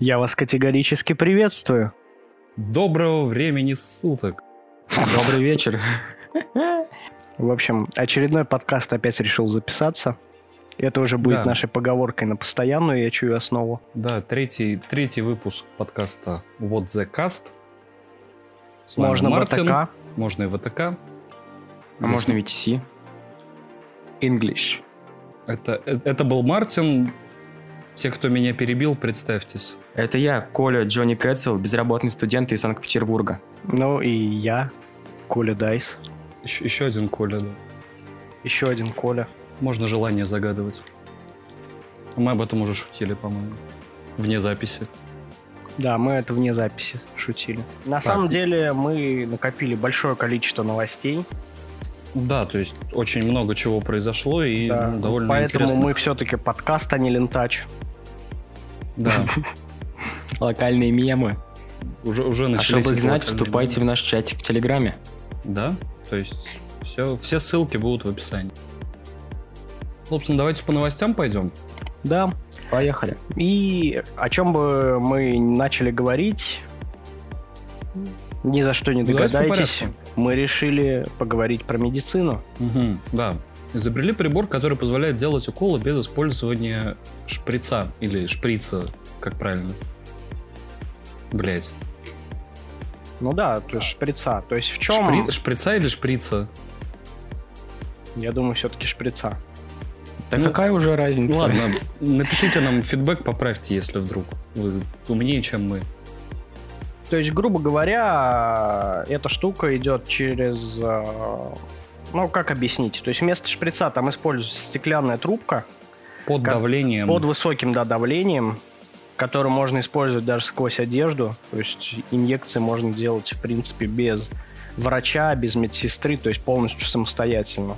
Я вас категорически приветствую. Доброго времени суток. Добрый вечер. В общем, очередной подкаст опять решил записаться. Это уже будет Да. нашей поговоркой на постоянную, я чую основу. Да, третий, третий выпуск подкаста What the Cast. С Можно Мартин, ВТК. Можно и ВТК. А можно VTC? English. Это, э- это был Мартин. Те, кто меня перебил, представьтесь. Это я, Коля Джонни Кэтсел, безработный студент из Санкт-Петербурга. Ну и я, Коля Дайс. Еще, еще один Коля, да. Еще один Коля. Можно желание загадывать. Мы об этом уже шутили, по-моему. Вне записи. Да, мы это вне записи шутили. На самом деле мы накопили большое количество новостей. Да, то есть очень много чего произошло и Да, ну, довольно Поэтому интересно. мы все-таки подкаст, а не лентач. Да, Локальные мемы. уже, уже А чтобы их знать, вступайте в наш чатик в Телеграме. Да, то есть все, все ссылки будут в описании. Собственно, давайте по новостям пойдем. Да. Поехали. И о чем бы мы начали говорить, ни за что не догадаетесь. Мы решили поговорить про медицину. Мгм, да. Изобрели прибор, который позволяет делать уколы без использования шприца или шприца, как правильно. Блять. Ну да, то есть шприца. То есть в чем? Шпри- шприца или шприца? Я думаю, все-таки шприца. Да Ну, какая уже разница? Ладно, напишите нам фидбэк, поправьте, если вдруг вы умнее, чем мы. То есть, грубо говоря, эта штука идет через... Ну, как объяснить? То есть вместо шприца там используется стеклянная трубка Под Как- давлением. под высоким да, давлением, которую можно использовать даже сквозь одежду. То есть инъекции можно делать, в принципе, без врача, без медсестры, то есть полностью самостоятельно.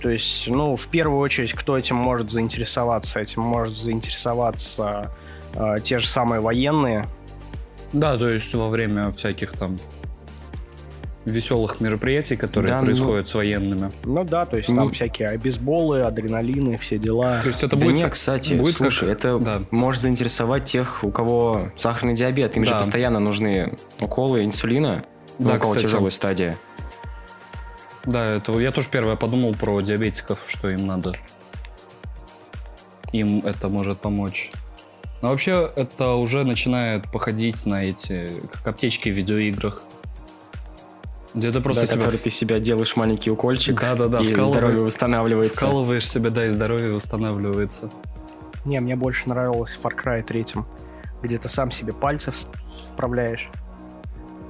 То есть, ну, в первую очередь, кто этим может заинтересоваться? Этим может заинтересоваться э, те же самые военные. Да, то есть во время всяких там веселых мероприятий, которые Да, ну- происходят с военными. Ну да, то есть там Ну- всякие обезболы, адреналины, все дела. То есть это да будет нет, как- кстати, будет как- слушай, это да. может заинтересовать тех, у кого сахарный диабет. Им же Да. постоянно нужны уколы инсулина, ну, Да, у кого кстати. тяжелая стадия. Да, это я тоже первое подумал про диабетиков, что им надо. Им это может помочь. Но вообще это уже начинает походить на эти, как аптечки в видеоиграх. Где ты просто Да, себя который ты себя делаешь маленький укольчик, Да-да-да, и вкалываешь. здоровье восстанавливается. вкалываешь себя, да, и здоровье восстанавливается. Не, мне больше нравилось в Far Cry 3, где ты сам себе пальцы вправляешь,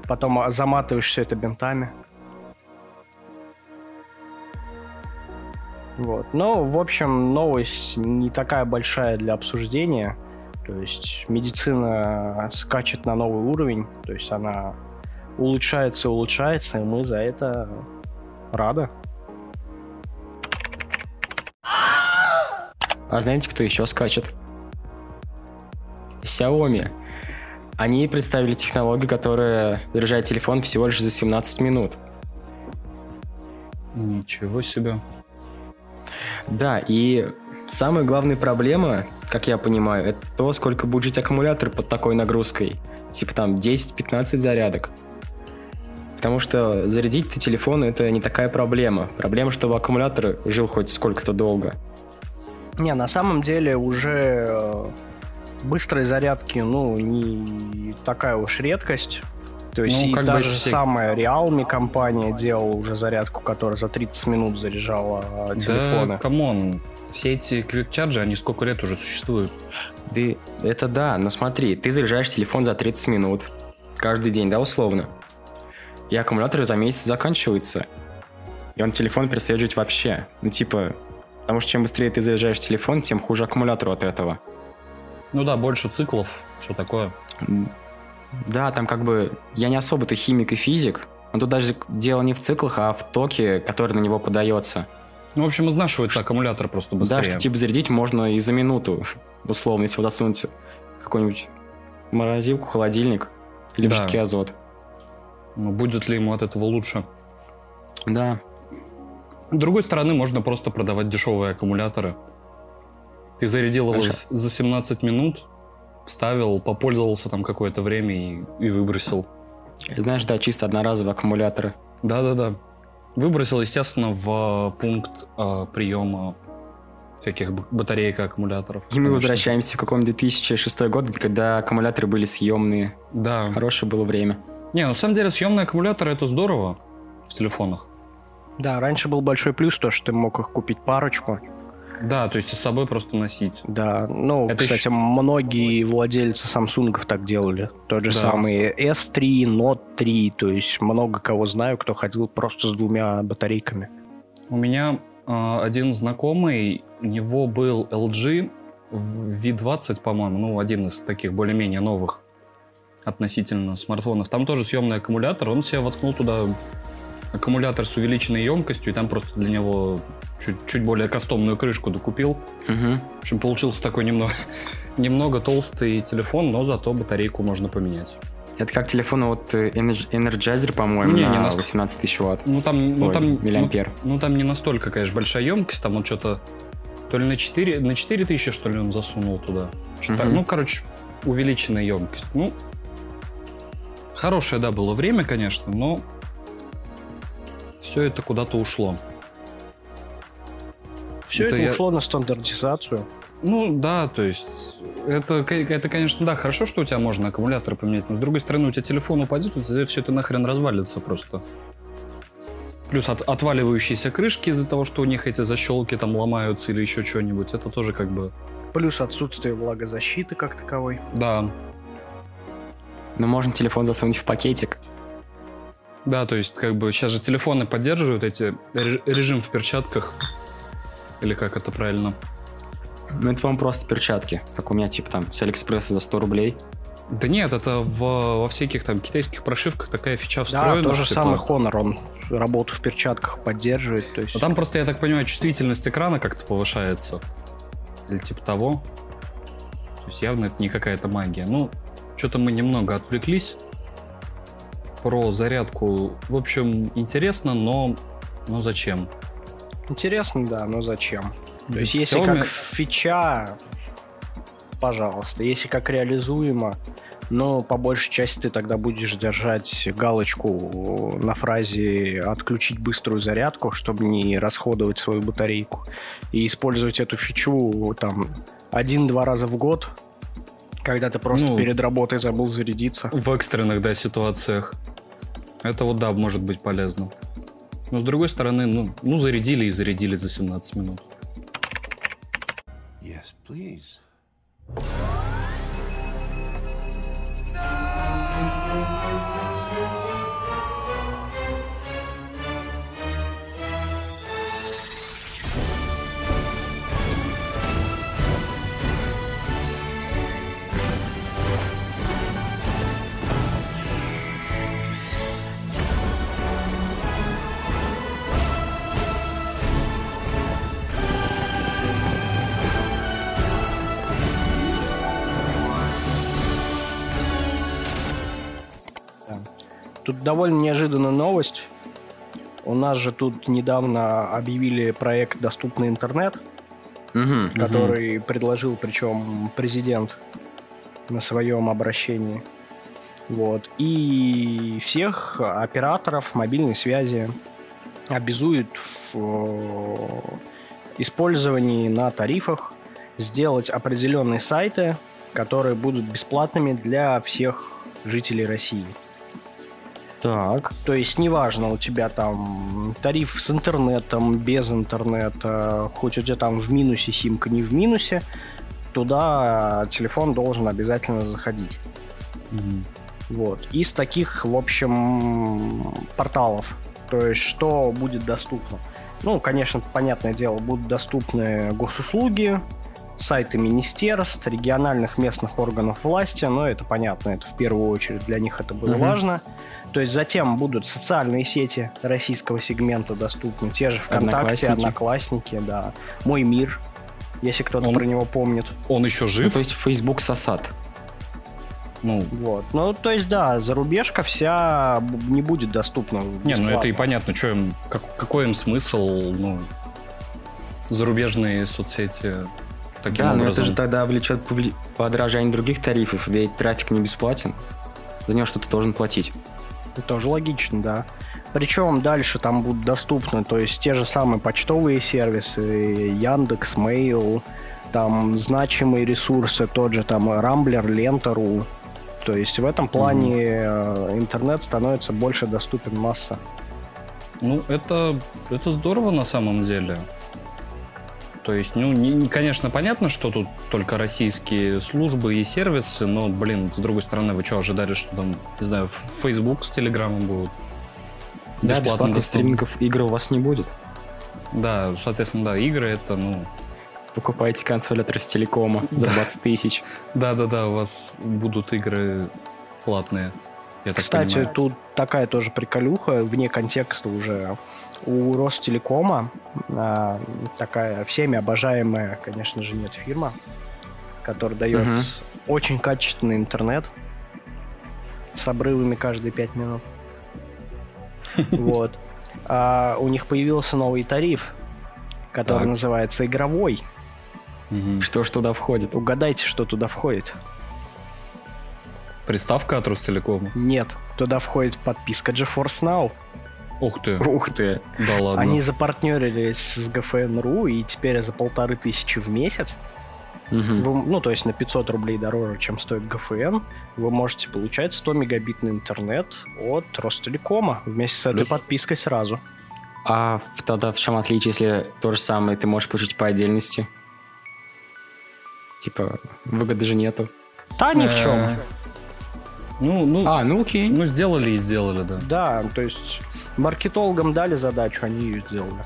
потом а, заматываешь все это бинтами. Вот. Ну, в общем, новость не такая большая для обсуждения. То есть медицина скачет на новый уровень, то есть она улучшается и улучшается, и мы за это рады. А знаете, кто еще скачет? Xiaomi. Они представили технологию, которая заряжает телефон всего лишь за 17 минут. Ничего себе. Да, и самая главная проблема, как я понимаю, это то, сколько будет жить аккумулятор под такой нагрузкой. Типа там 10-15 зарядок. Потому что зарядить ты телефон это не такая проблема. Проблема, чтобы аккумулятор жил хоть сколько-то долго. Не, на самом деле уже э, быстрые зарядки, ну, не такая уж редкость. То есть Ну, и как бы даже это все- самая Realme компания делала уже зарядку, которая за 30 минут заряжала э, телефоны. Да, come on. Все эти quick charge и, они сколько лет уже существуют? Да, это да, но смотри, ты заряжаешь телефон за 30 минут. Каждый день, да, условно. И аккумулятор за месяц заканчивается. И он телефон перестает жить вообще. Ну, типа, потому что чем быстрее ты заряжаешь телефон, тем хуже аккумулятору от этого. Ну да, больше циклов, все такое. Да, там как бы... Я не особо-то химик и физик, но тут даже дело не в циклах, а в токе, который на него подается. Ну, в общем, изнашивается аккумулятор просто быстрее. Да, что типа зарядить можно и за минуту, условно, если вы засунете в какую-нибудь морозилку, холодильник или в Да. жидкий азот. Но будет ли ему от этого лучше? Да. С другой стороны, можно просто продавать дешевые аккумуляторы. Ты зарядил его Хорошо. за 17 минут, вставил, попользовался там какое-то время и, и выбросил. Знаешь, да, чисто одноразовые аккумуляторы. Да-да-да. Выбросил, естественно, в э, пункт э, приема всяких батареек и аккумуляторов. И мы Конечно. возвращаемся в каком 2006 год, когда аккумуляторы были съемные. Да. Хорошее было время. Не, на самом деле съемные аккумуляторы это здорово в телефонах. Да, раньше был большой плюс то, что ты мог их купить парочку. Да, то есть с собой просто носить. Да, ну, Это кстати, ещё- многие владельцы Samsung так делали. Тот же Да. самый S3, Note 3, то есть много кого знаю, кто ходил просто с двумя батарейками. У меня э, один знакомый, у него был LG V20, по-моему, ну, один из таких более-менее новых относительно смартфонов. Там тоже съемный аккумулятор, он себе воткнул туда аккумулятор с увеличенной емкостью, и там просто для него чуть, чуть более кастомную крышку докупил. Мгм. В общем, получился такой немного, немного толстый телефон, но зато батарейку можно поменять. Это как телефон от э, Ener- Energizer, по-моему, Не, не на нас- 18 тысяч ватт. Ну там, ну, Ой, там, ну, миллиампер. ну, там не настолько, конечно, большая емкость, там он что-то то ли на 4, на 4 тысячи, что ли, он засунул туда. Так. Мгм. Ну, короче, увеличенная емкость. Ну, хорошее, да, было время, конечно, но все это куда-то ушло. Все Это это, я- ушло на стандартизацию. Ну, да, то есть, это, это, конечно, да, хорошо, что у тебя можно аккумулятор поменять, но с другой стороны, у тебя телефон упадет, у тебя все это нахрен развалится просто. Плюс от- отваливающиеся крышки из-за того, что у них эти защелки там ломаются или еще что-нибудь, это тоже как бы, Плюс отсутствие влагозащиты как таковой. да, Но можно телефон засунуть в пакетик. да, то есть как бы сейчас же телефоны поддерживают эти реж- режим в перчатках, или как это правильно? Ну, это, по-моему, просто перчатки. Как у меня, типа, там, с Алиэкспресса за 100 рублей. Да нет, это в- во всяких там китайских прошивках такая фича Да, встроена. тот же что, самый типа, Honor, он работу в перчатках поддерживает. То есть... Но там просто, я так понимаю, чувствительность экрана как-то повышается. Или типа того. То есть явно это не какая-то магия. Ну, что-то мы немного отвлеклись. Про зарядку. В общем, интересно, но, но зачем? Интересно, да, но зачем? То есть, если Xiaomi- как фича, пожалуйста. Если как реализуемо, но по большей части ты тогда будешь держать галочку на фразе «отключить быструю зарядку», чтобы не расходовать свою батарейку. И использовать эту фичу там один-два раза в год, когда ты просто Ну, перед работой забыл зарядиться. В экстренных, да, ситуациях. Это вот, да, может быть полезно. Но с другой стороны, ну, ну зарядили и зарядили за 17 минут. Yes, please. Тут довольно неожиданная новость. У нас же тут недавно объявили проект «Доступный интернет», Мгм. который предложил, причем президент на своем обращении. Вот. И всех операторов мобильной связи обязует в э, использовании на тарифах сделать определенные сайты, которые будут бесплатными для всех жителей России. Так. То есть неважно, у тебя там тариф с интернетом, без интернета, хоть у тебя там в минусе симка, не в минусе, туда телефон должен обязательно заходить. Вот. Из таких, в общем, порталов. То есть, что будет доступно? Ну, конечно, понятное дело, будут доступны госуслуги, сайты министерств, региональных местных органов власти, но это понятно, это в первую очередь для них это было Мгм. важно. То есть затем будут социальные сети российского сегмента доступны, те же ВКонтакте, Одноклассники. Одноклассники, да, Мой мир, если кто-то Он- про него помнит. Он еще Ну, жив? то есть Facebook сосад. Ну, Вот. Ну, то есть, да, зарубежка вся не будет доступна. не, ну это и бесплатно. понятно, что им, как- какой им смысл, ну, зарубежные соцсети таким да, но это образом. же тогда влечет повли- подорожание других тарифов, ведь трафик не бесплатен. За него что-то должен платить. Тоже логично, да. Причем дальше там будут доступны, то есть те же самые почтовые сервисы, Яндекс, Mail, там значимые ресурсы, тот же там Рамблер, Лента.ру. То есть в этом плане э, интернет становится больше доступен масса. Ну, это, это здорово на самом деле. То есть, ну, не- не- конечно, понятно, что тут только российские службы и сервисы, но, блин, с другой стороны, вы что, ожидали, что там, не знаю, Facebook с Телеграмом будут? Да, бесплатных доступны? стримингов игр у вас не будет. Да, соответственно, да, игры это, ну... Покупайте консоль от Ростелекома за 20 тысяч. Да-да-да, у вас будут игры платные. Кстати, понимаю. тут такая тоже приколюха, вне контекста уже. У Ростелекома а, такая всеми обожаемая, конечно же, нет фирма, которая дает Мгм. очень качественный интернет с обрывами каждые пять минут. Вот. А у них появился новый тариф, который Так. называется игровой. Мгм. Что ж туда входит? Угадайте, что туда входит. Приставка от Ростелекома. Нет, туда входит подписка GeForce Now. Ух ты, Ух ты. да ладно. Они запартнерились с GFN.ru, и теперь за полторы тысячи в месяц, Мгм. вы- ну, то есть на 500 рублей дороже, чем стоит GFN, вы можете получать 100 мегабитный интернет от Ростелекома вместе с этой Плюс- подпиской сразу. А в- тогда в чем отличие, если то же самое ты можешь получить по отдельности? Типа, выгоды же нету. Да, ни в чем. Э, Ну, ну, А, ну окей. ну, сделали и сделали, да. Да, то есть маркетологам дали задачу, они ее сделали.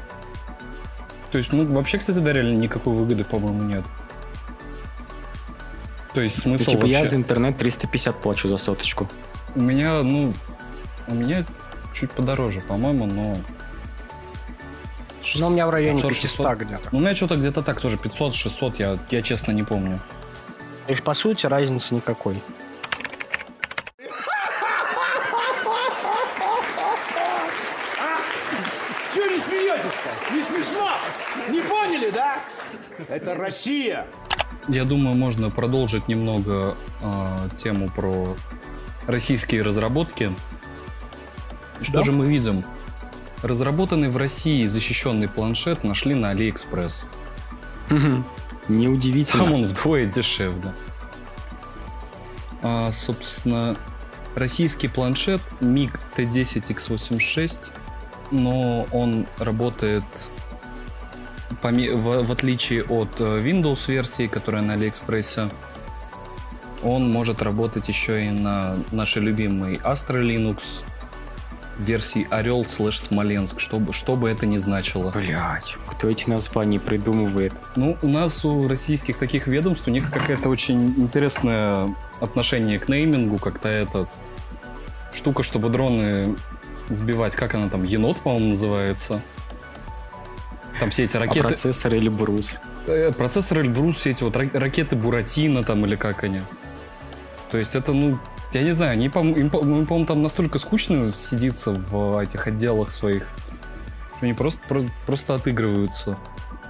То есть, ну, вообще, кстати, да, реально никакой выгоды, по-моему, нет. То есть, Ну, смысл типа вообще... я за интернет 350 плачу за соточку. У меня, ну, у меня чуть подороже, по-моему, но... Но у меня в районе 500, 500 где-то. Ну, у меня что-то где-то так тоже, 500-600, я, я честно не помню. То есть, по сути, разницы никакой. Чего не смеетесь-то? Не смешно? Не поняли, да? Это Россия. Я думаю, можно продолжить немного а, тему про российские разработки. Что Да. же мы видим? Разработанный в России защищенный планшет нашли на Алиэкспресс. Там Неудивительно. он вдвое дешевле. А, собственно, российский планшет MiG T10X86, но он работает в, отличие от э, Windows версии, которая на Алиэкспрессе, он может работать еще и на нашей любимой Astra Linux версии Орел слэш Смоленск, что что бы это ни значило. Блять, кто эти названия придумывает? Ну, у нас у российских таких ведомств, у них какое-то очень интересное отношение к неймингу, как-то это штука, чтобы дроны сбивать, как она там, енот, по-моему, называется. Там все эти А ракеты, процессор или брус? э, процессор Эльбрус, все эти вот ра- ракеты Буратино там или как они. То есть это, ну, я не знаю, они, им, по-моему, там настолько скучно сидится в этих отделах своих, что они просто, про- просто отыгрываются.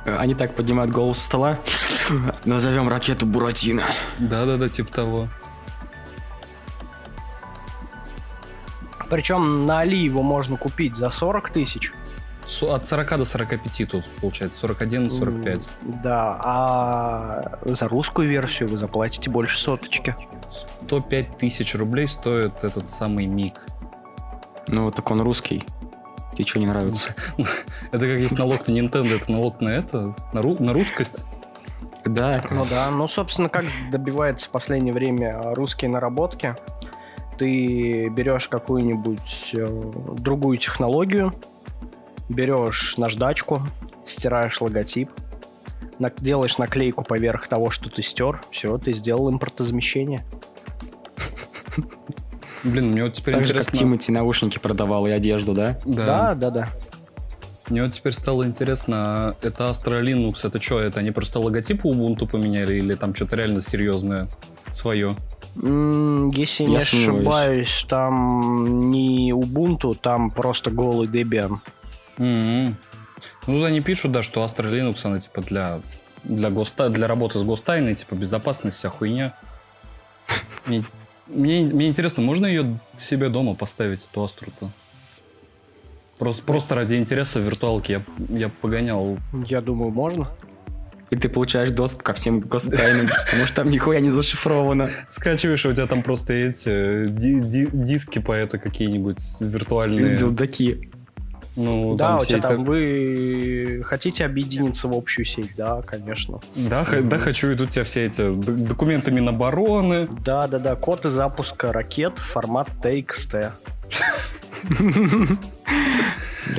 Э, Они так поднимают голову со стола. Назовем ракету Буратино. Да-да-да, типа того. Причем на Али его можно купить за 40 тысяч. От 40 до 45 тут получается, 41 45. М, Да, а за русскую версию вы заплатите больше соточки. 105 тысяч рублей стоит этот самый МИГ. Ну, так он русский. Тебе что не нравится? Это как есть налог на Nintendo, это налог на это, на, ру- на русскость. Да. Ну да, ну, собственно, как добивается в последнее время русские наработки. Ты берешь какую-нибудь э, другую технологию, берешь наждачку, стираешь логотип, делаешь наклейку поверх того, что ты стер, все, ты сделал импортозамещение. Блин, мне вот теперь Так же, как интересно... Тимати наушники продавал и одежду, да? Да, да, да. Мне вот теперь стало интересно, а это Astra Linux, это что, это они просто логотип у Ubuntu поменяли или там что-то реально серьезное свое? Если я не сомневаюсь. ошибаюсь, там не Ubuntu, там просто голый Debian. Мгм. Ну, они пишут, да, что Astra Linux, она типа для, для, госта, для работы с гостайной, типа безопасность, вся хуйня. Мне, мне, мне интересно, можно ее себе дома поставить, эту Астру-то? Просто, просто ради интереса виртуалки я, я погонял. Я думаю, можно. И ты получаешь доступ ко всем гостайнам, потому что там нихуя не зашифровано. Скачиваешь, и у тебя там просто эти э, ди- ди- диски по это какие-нибудь виртуальные. Дилдаки. Ну, да, там у тебя эти- там вы хотите объединиться в общую сеть, да, конечно. Да, х- да, хочу, идут у тебя все эти документы Минобороны. Да, да, да. Коды запуска ракет формат TXT.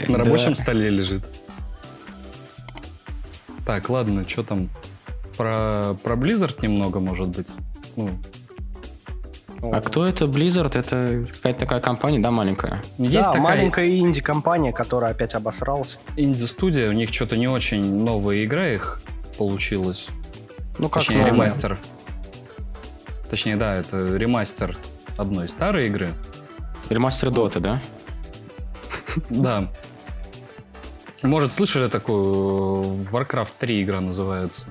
На рабочем столе лежит. Так, ладно, что там? Про, про Blizzard немного, может быть. Ну, А кто это Blizzard? Это какая-то такая компания, да, маленькая? есть да, такая маленькая инди-компания, которая опять обосралась. инди-студия, у них что-то не очень новая игра их получилась. Ну, как Точнее, новая. ремастер. Точнее, да, это ремастер одной старой игры. Ремастер Дота, да? Да. Может, слышали такую э, Warcraft 3 игра называется?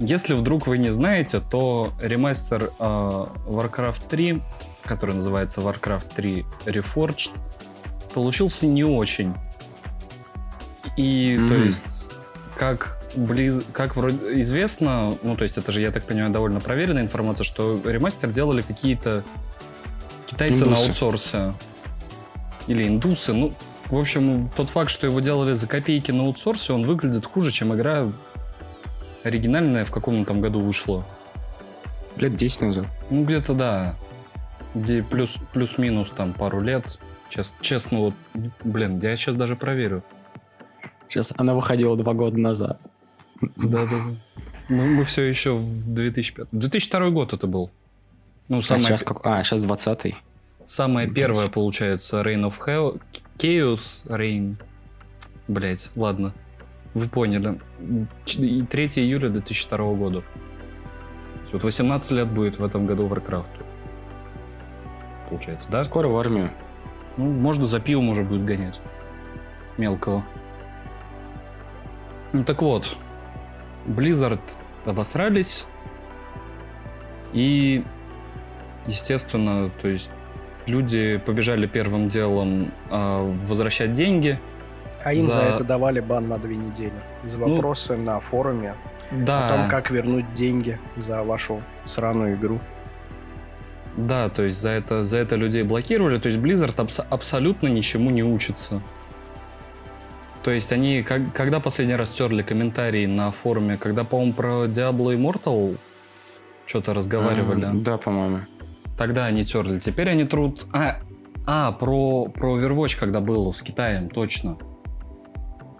Если вдруг вы не знаете, то ремастер э, Warcraft 3, который называется Warcraft 3 Reforged, получился не очень. И, то Мгм. есть, как, близ... как вроде известно, ну, то есть, это же, я так понимаю, довольно проверенная информация, что ремастер делали какие-то китайцы на Индусы. аутсорсе. Или индусы. Ну, в общем, тот факт, что его делали за копейки на аутсорсе, он выглядит хуже, чем игра оригинальная в каком там году вышла. Лет 10 назад. Ну, где-то да. Где плюс, плюс-минус там пару лет. Чес- честно, вот, блин, я сейчас даже проверю. Сейчас она выходила два года назад. Да-да-да. Мы, мы все еще в 2005. 2002 год это был. Ну, А самое, сейчас как... А, сейчас 20-й. Самое первое, получается, Reign of Hell. Chaos Reign. Блять, ладно. Вы поняли. Ч- и 3 июля 2002 года. Вот 18 лет будет в этом году Warcraft. Получается, да? Скоро в армию. Ну, можно за пивом уже будет гонять. Мелкого. Ну так вот, Blizzard обосрались. И, естественно, то есть люди побежали первым делом а, возвращать деньги. А им за... За- это давали бан на две недели. За Ну, вопросы на форуме Да, о том, как вернуть деньги за вашу сраную игру. да, то есть за это, за это людей блокировали. То есть Blizzard абс- абсолютно ничему не учится. То есть они, как- когда последний раз стерли комментарии на форуме, когда, по-моему, про Diablo Immortal что-то разговаривали, А, Да, по-моему. Тогда они терли. Теперь они трут... А, а про, про Overwatch, когда был с Китаем, точно.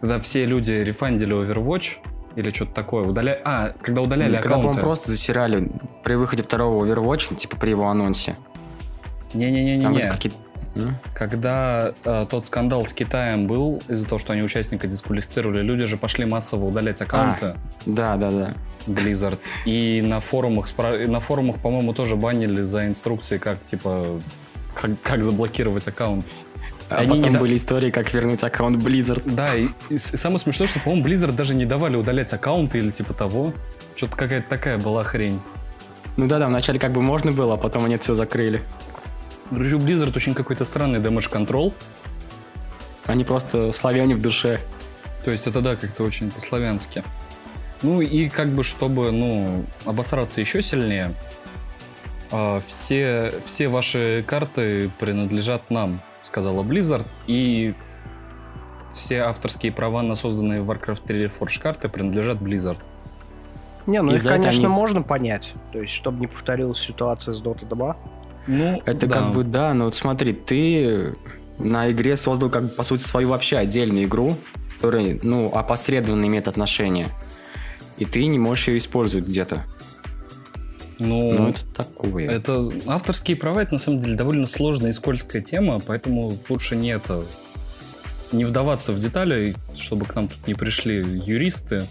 Когда все люди рефандили Overwatch, или что-то такое, удаляли... А, когда удаляли Когда, по-моему, аккаунты. просто засирали при выходе второго Overwatch, типа при его анонсе. Там Не-не-не-не. какие-то... Когда э, тот скандал с Китаем был, из-за того, что они участника дисквалифицировали, люди же пошли массово удалять аккаунты Да, да, да. Blizzard. И на форумах, на форумах, по-моему, тоже банили за инструкции, как, типа, как, как заблокировать аккаунт. А Они потом не были истории, как вернуть аккаунт Blizzard. Да, и, и самое смешное, что, по-моему, Blizzard даже не давали удалять аккаунты или типа того. Что-то какая-то такая была хрень. Ну да, да, вначале как бы можно было, а потом они это все закрыли. У Blizzard очень какой-то странный damage control. Они просто славяне в душе. То есть это, да, как-то очень по-славянски. Ну и как бы, чтобы, ну, обосраться еще сильнее, а, все, все ваши карты принадлежат нам, сказала Blizzard, и все авторские права на созданные в Warcraft 3 Reforged карты принадлежат Blizzard. Не, ну И их, конечно, они- можно понять. То есть, чтобы не повторилась ситуация с Dota 2. Ну, Это да. как бы, да, но вот смотри, ты на игре создал, как бы, по сути, свою вообще отдельную игру, которая, ну, опосредованно имеет отношение. И ты не можешь ее использовать где-то. Ну, Ну, это такое. Это авторские права, это на самом деле довольно сложная и скользкая тема, поэтому лучше не это не вдаваться в детали, чтобы к нам тут не пришли юристы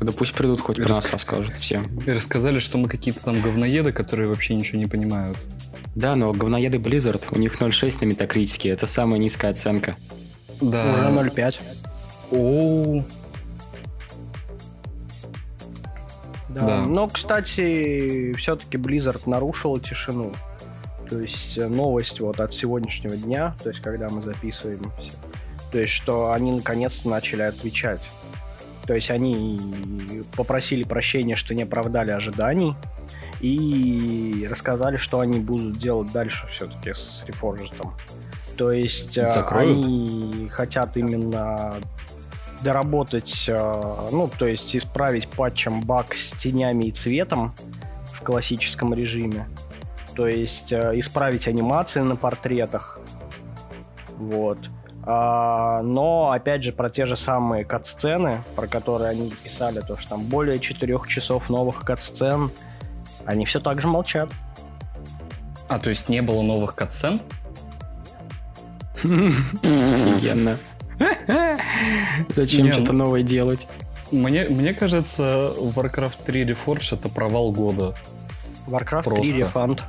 Да пусть придут, хоть про Рас- нас расскажут все. И рассказали, что мы какие-то там говноеды, которые вообще ничего не понимают. Да, но говноеды Blizzard, у них 0.6 на метакритике, это самая низкая оценка. Да. Уже 0,5. О, Да. Да. Но, кстати, все-таки Blizzard нарушила тишину. То есть э, новость вот от сегодняшнего дня, то есть когда мы записываем все, то есть что они наконец-то начали отвечать. То есть они попросили прощения, что не оправдали ожиданий, и рассказали, что они будут делать дальше все-таки с Reforged. То есть э, Закроют? они хотят именно доработать, э, ну, то есть исправить патчем баг с тенями и цветом в классическом режиме. То есть э, исправить анимации на портретах. Вот. А, но, опять же, про те же самые кат-сцены, про которые они писали, то, что там более четырех часов новых кат-сцен, они все так же молчат. а то есть не было новых катсцен? Офигенно. Зачем что-то ну- новое делать? Мне, мне кажется, Warcraft 3 Reforged это провал года. Warcraft 3 Просто. Refund.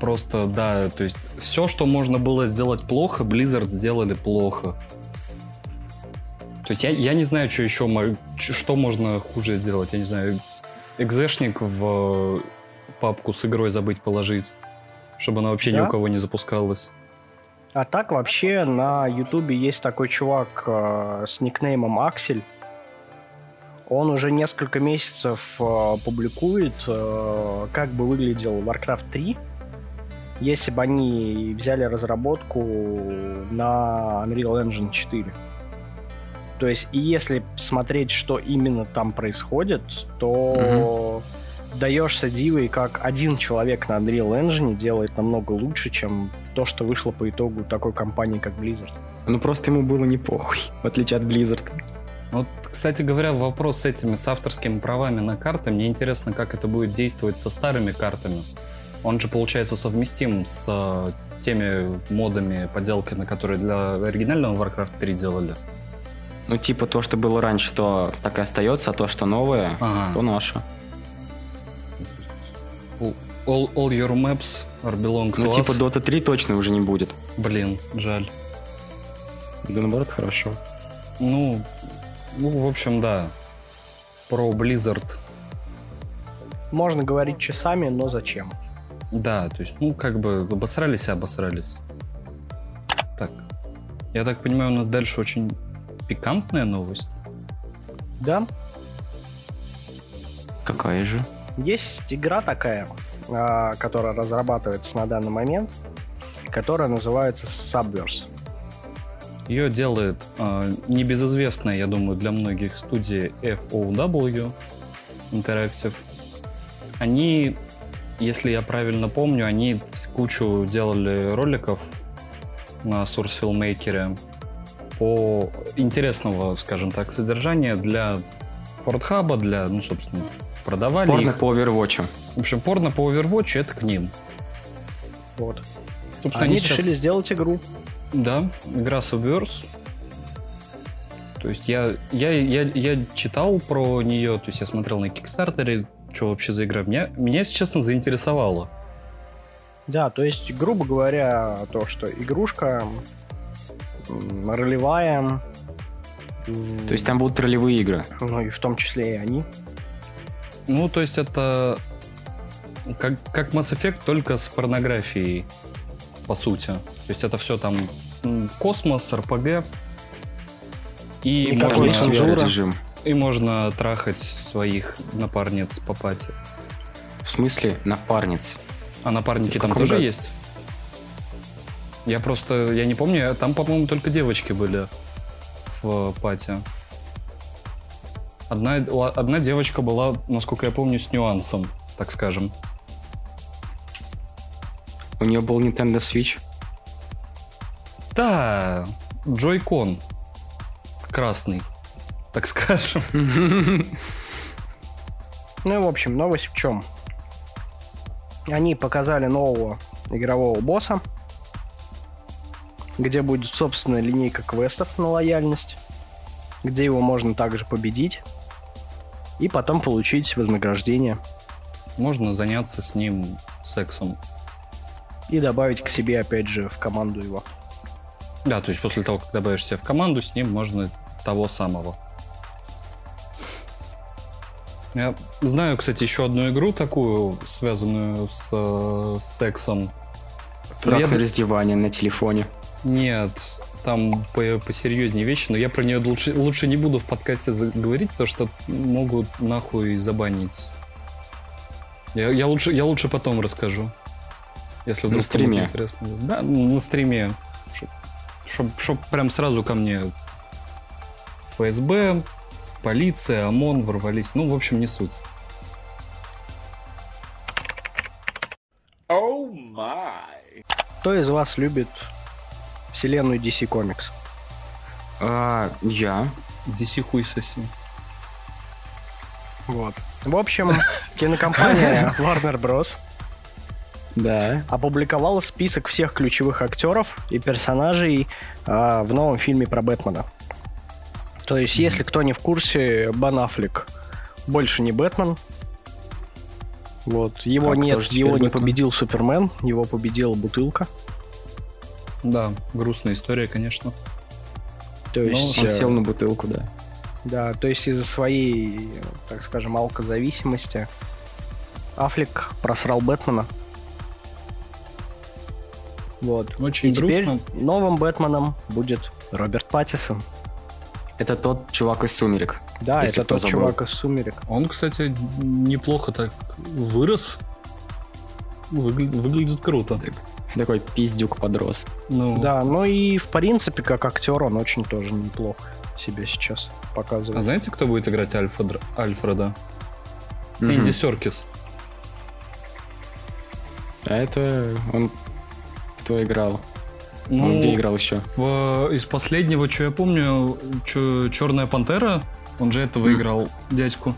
Просто, да, то есть все, что можно было сделать плохо, Blizzard сделали плохо. То есть я, я не знаю, что еще, что можно хуже сделать. Я не знаю, экзешник в э, папку с игрой забыть положить, чтобы она вообще ни Да? у кого не запускалась. А так вообще на Ютубе есть такой чувак э, с никнеймом Аксель. Он уже несколько месяцев э, публикует, э, как бы выглядел Warcraft 3, если бы они взяли разработку на Unreal Engine 4. То есть, и если смотреть, что именно там происходит, то даешься дивой, как один человек на Unreal Engine делает намного лучше, чем то, что вышло по итогу такой компании, как Blizzard. Ну просто ему было не похуй, в отличие от Blizzard. Вот, кстати говоря, вопрос с этими, с авторскими правами на карты, мне интересно, как это будет действовать со старыми картами. Он же, получается, совместим с э, теми модами, поделками, которые для оригинального Warcraft 3 делали. Ну типа то, что было раньше, то так и остается, а то, что новое, Ага. то наше. All, all your maps are belong to Ну us. типа Dota 3 точно уже не будет. Блин, жаль. Да наоборот, хорошо. Ну, ну, в общем, да. Про Blizzard. Можно говорить часами, но зачем? Да, то есть, ну, как бы обосрались и обосрались. Так. Я так понимаю, у нас дальше очень пикантная новость. Да, Какая же? есть игра такая, а, которая разрабатывается на данный момент, которая называется Subverse. Ее делает э, небезызвестная, я думаю, для многих студия FOW Interactive. Они, если я правильно помню, они кучу делали роликов на Source Filmmaker по интересного, скажем так, содержания для портхаба, для, ну, собственно, продавали Порно их. по Overwatch. В общем, порно по Overwatch это к ним. Вот. Собственно, Они сейчас- решили сделать игру. Да, игра Subverse. То есть я, я, я, я читал про нее, то есть я смотрел на Кикстартере, что вообще за игра. Меня, меня, если честно, заинтересовало. Да, то есть, грубо говоря, то, что игрушка ролевая, То есть там будут ролевые игры. ну и в том числе и они. Ну, то есть это как, как Mass Effect, только с порнографией, по сути. То есть это все там космос, РПГ. И Никакой можно, режим. И можно трахать своих напарниц по пати. В смысле напарниц. А напарники там тоже году? есть? Я просто, я не помню, там, по-моему, только девочки были в пати. Одна, одна девочка была, насколько я помню, с нюансом, так скажем. У нее был Nintendo Switch. Да, Джойкон красный, так скажем. Ну и, в общем, новость в чем? Они показали нового игрового босса, где будет собственная линейка квестов на лояльность, где его можно также победить. и потом получить вознаграждение Можно заняться с ним сексом. и добавить к себе, опять же, в команду его. Да, то есть после того, как добавишь себя в команду, с ним можно того самого. Я знаю, кстати, еще одну игру такую, связанную с, э, с сексом. Но я раздевание на телефоне. Нет, там по- посерьезнее вещи, но я про нее лучше, лучше не буду в подкасте говорить, потому что могут нахуй забанить. Я, я лучше, я лучше потом расскажу. Если вдруг На стриме. интересно. Да, на стриме. Чтоб, прям сразу ко мне ФСБ, полиция, ОМОН ворвались. Ну, в общем, не суть. Кто из вас любит вселенную DC Comics? А, я. DC хуй соси. Вот. В общем, кинокомпания Warner Bros. Да. опубликовала список всех ключевых актеров и персонажей а, в новом фильме про Бэтмена. То есть, если кто не в курсе, Бен Аффлек больше не Бэтмен. Вот. Его А нет, теперь его не Бэтмен? победил Супермен, его победила бутылка. Да, грустная история, конечно. То есть, Он э, сел на бутылку, да. да, то есть из-за своей, так скажем, алкозависимости Аффлек просрал Бэтмена. Вот. Очень И теперь грустно. новым Бэтменом будет Роберт Паттисон. Это тот чувак из «Сумерек». Да, Если это кто тот забыл. чувак из «Сумерек». Он, кстати, неплохо так вырос. Выгля- Выглядит круто. Такой пиздюк подрос. Ну, Да, ну и в принципе, как актер, он очень тоже неплохо себя сейчас А показывает. знаете, кто будет играть Альфред- Альфреда? Мгм. Энди Серкис. А это он кто играл? Ну, Он где играл еще? в- из последнего, что я помню, Черная пантера, он же этого М. играл, дядьку.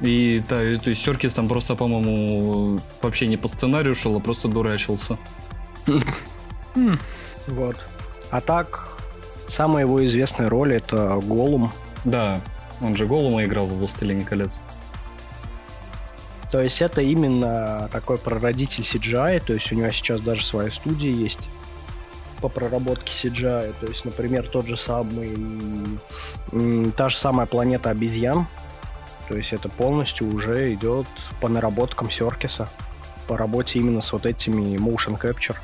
И да, и- то есть Серкис там просто, по-моему, вообще не по сценарию шел, а просто дурачился. Вот. А так, самая его известная роль это Голум. Да, он же Голума играл в «Властелине колец». То есть это именно такой прародитель CGI, то есть у него сейчас даже своя студия есть по проработке CGI. То есть, например, тот же самый, та же самая планета обезьян. То есть это полностью уже идет по наработкам Серкиса, по работе именно с вот этими motion capture.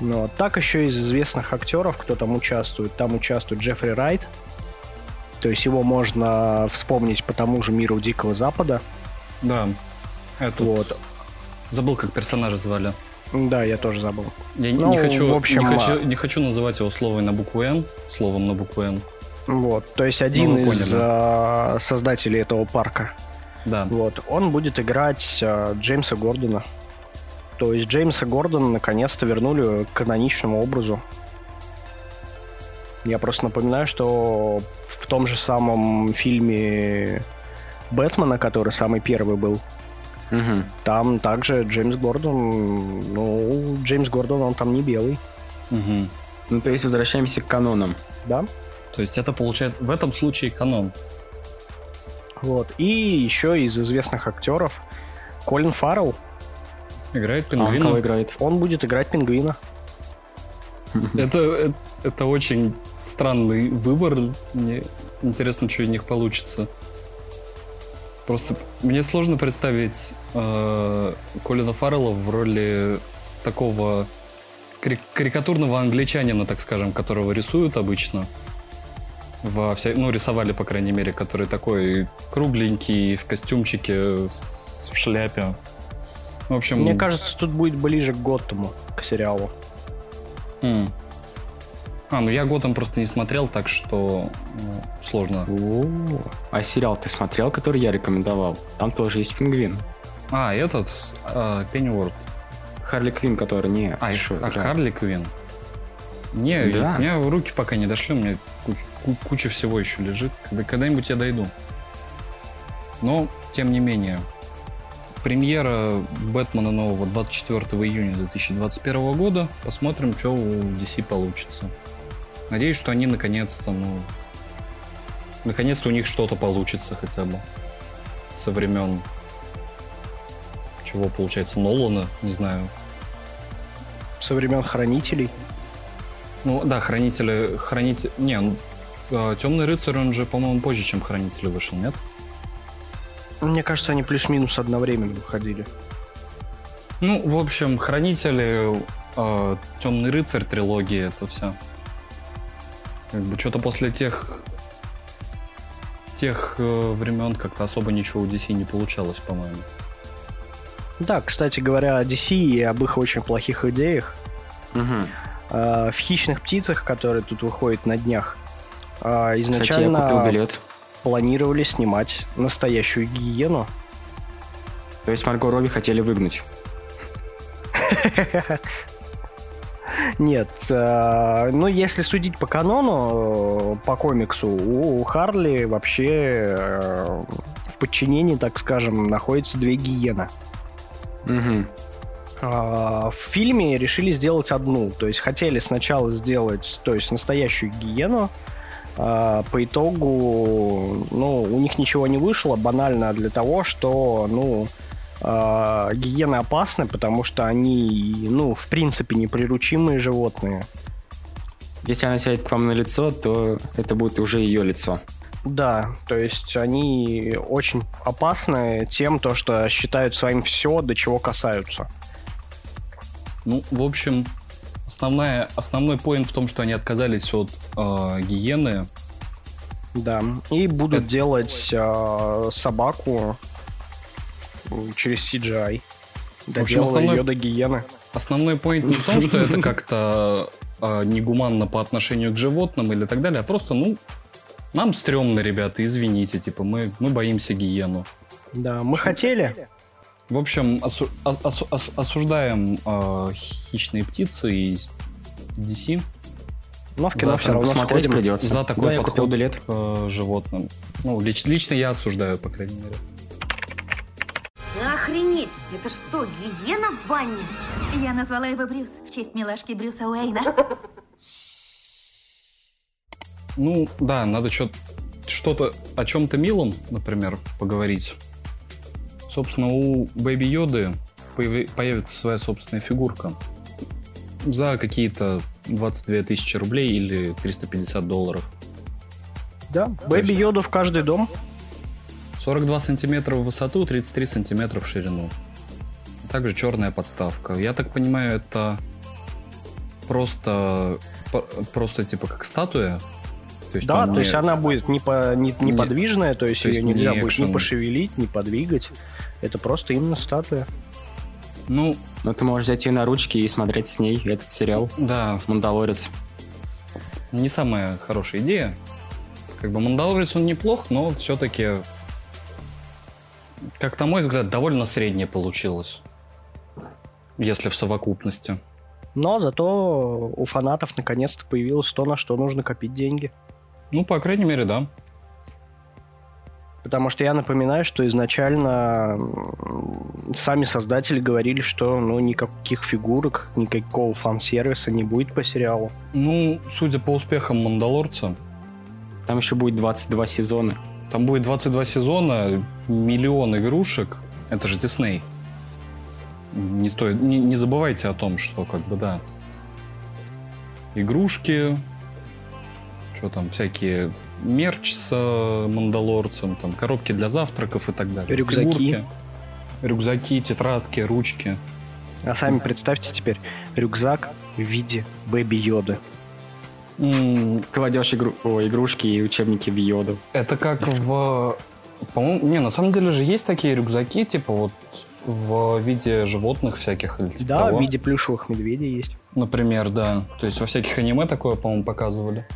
Но так еще из известных актеров, кто там участвует, там участвует Джеффри Райт. То есть его можно вспомнить по тому же миру Дикого Запада. Да. Этот... Вот. Забыл, как персонажа звали. Да, я тоже забыл. Я не- Ну, не, хочу, в общем, не, хочу, а- не хочу называть его словом на букву «Н», словом на букву «Н». Вот, то есть один Ну, из поняли. а, создателей этого парка. Да. Вот, он будет играть а, Джеймса Гордона. То есть Джеймса Гордона наконец-то вернули к каноничному образу. Я просто напоминаю, что в том же самом фильме Бэтмена, который самый первый был, Мгм. там также Джеймс Гордон, ну, Джеймс Гордон, он там не белый, Мгм. Ну, то есть возвращаемся к канонам. да? То есть это получается в этом случае канон. Вот. И еще из известных актеров Колин Фаррелл, Играет А он пингвина. играет? он будет играть пингвина. это, это, это очень странный выбор. Мне интересно, что из них получится. Просто мне сложно представить э, Колина Фаррелла в роли такого кари- карикатурного англичанина, так скажем, которого рисуют обычно. Во вся... Ну, рисовали, по крайней мере, который такой кругленький, в костюмчике, с- в шляпе. В общем... Мне кажется, тут будет ближе к Готтему, к сериалу. М. А, ну я Готэм просто не смотрел, так что ну, сложно. О, А сериал ты смотрел, который я рекомендовал? Там тоже есть пингвин. А, этот, а, Пенниуорт. Харли Квин, который не... А, шо, а да. Харли Квин. Не, Да. у меня руки пока не дошли, у меня куч- ку- куча всего еще лежит. Когда- Когда-нибудь я дойду. Но, тем не менее, премьера Бэтмена нового 24 июня 2021 года. Посмотрим, что у DC получится. Надеюсь, что они наконец-то, ну, Наконец-то у них что-то получится хотя бы. Со времен чего получается Нолана, не знаю. Со времен Хранителей. Ну да, Хранители... Хранитель... Не, ну, э, Темный рыцарь, он же, по-моему, позже, чем Хранители вышел, нет? Мне кажется, они плюс-минус одновременно выходили. Ну, в общем, Хранители, э, Темный рыцарь трилогии, это все. Как бы что-то после тех тех э, времен как-то особо ничего у DC не получалось, по-моему. Да, кстати говоря, о DC и об их очень плохих идеях. Э, в «Хищных птицах», которые тут выходят на днях, э, Кстати, я изначально купил билет. планировали снимать настоящую гиену. То есть Марго Робби хотели выгнать. Нет, э, ну если судить по канону, э, по комиксу, у Харли вообще э, в подчинении, так скажем, находятся две гиены. А, В фильме решили сделать одну, то есть хотели сначала сделать, то есть настоящую гиену. А, По итогу, ну, у них ничего не вышло, банально для того, что, ну, а, гиены опасны, потому что они, ну, в принципе, неприручимые животные. Если она сядет к вам на лицо, то это будет уже ее лицо. Да, то есть они очень опасны тем, то, что считают своим все, до чего касаются. Ну, в общем, основная, основной поинт в том, что они отказались от э, гиены. Да, и будут Это- делать э, собаку через CGI. Доделывая основной- ее до гиены. Основной поинт не в том, что это как-то э, негуманно по отношению к животным или так далее, а просто, ну, нам стрёмно, ребята, извините, типа, мы, мы боимся гиену. Да, мы хотели. В общем, осу- ос- ос- ос- осуждаем э, хищные птицы и DC Но в кино Завтра все равно Посмотреть сходим. придется. за такой да, подход билет. к э, животным. Ну, лич- лично я осуждаю, по крайней мере. Охренеть! Это что, гиена в ванне? Я назвала его Брюс в честь милашки Брюса Уэйна. Ну, да, надо что-то о чем-то милом, например, поговорить. Собственно, у Бэби Йоды появи- появится своя собственная фигурка за какие-то 22 тысячи рублей или 350 долларов. Да, Бэби Йоду в каждый дом. 42 сантиметра в высоту, 33 сантиметра в ширину. Также черная подставка. Я так понимаю, это просто, по- просто типа как статуя. То есть Да, то не- есть она будет непо- не- неподвижная, то есть то есть ее нельзя не будет экшен. ни пошевелить, ни подвигать. Это просто именно статуя. Ну, Но ты можешь зайти на ручки и смотреть с ней этот сериал да, «Мандалорец». не самая хорошая идея. Как бы Мандалорец он неплох, но все-таки, как на мой взгляд, довольно среднее получилось. Если в совокупности. Но зато у фанатов наконец-то появилось то, на что нужно копить деньги. Ну, по крайней мере, да. Потому что я напоминаю, что изначально сами создатели говорили, что ну, никаких фигурок, никакого фан-сервиса не будет по сериалу. Ну, судя по успехам Мандалорца, Там еще будет 22 сезона. Там будет 22 сезона, миллион игрушек. Это же Дисней. Не стоит, не, не забывайте о том, что как бы да. Игрушки, что там, всякие мерч с э, Мандалорцем, там коробки для завтраков и так далее. Рюкзаки. Фигурки, рюкзаки, тетрадки, ручки. А сами представьте теперь рюкзак в виде Бэби Йоды. Кладешь игру... О, игрушки и учебники в йоду. Это как в... По-моему, не, на самом деле же есть такие рюкзаки, типа вот в виде животных всяких или типа Да, того. в виде плюшевых медведей есть. Например, да. То есть во всяких аниме такое, по-моему, показывали.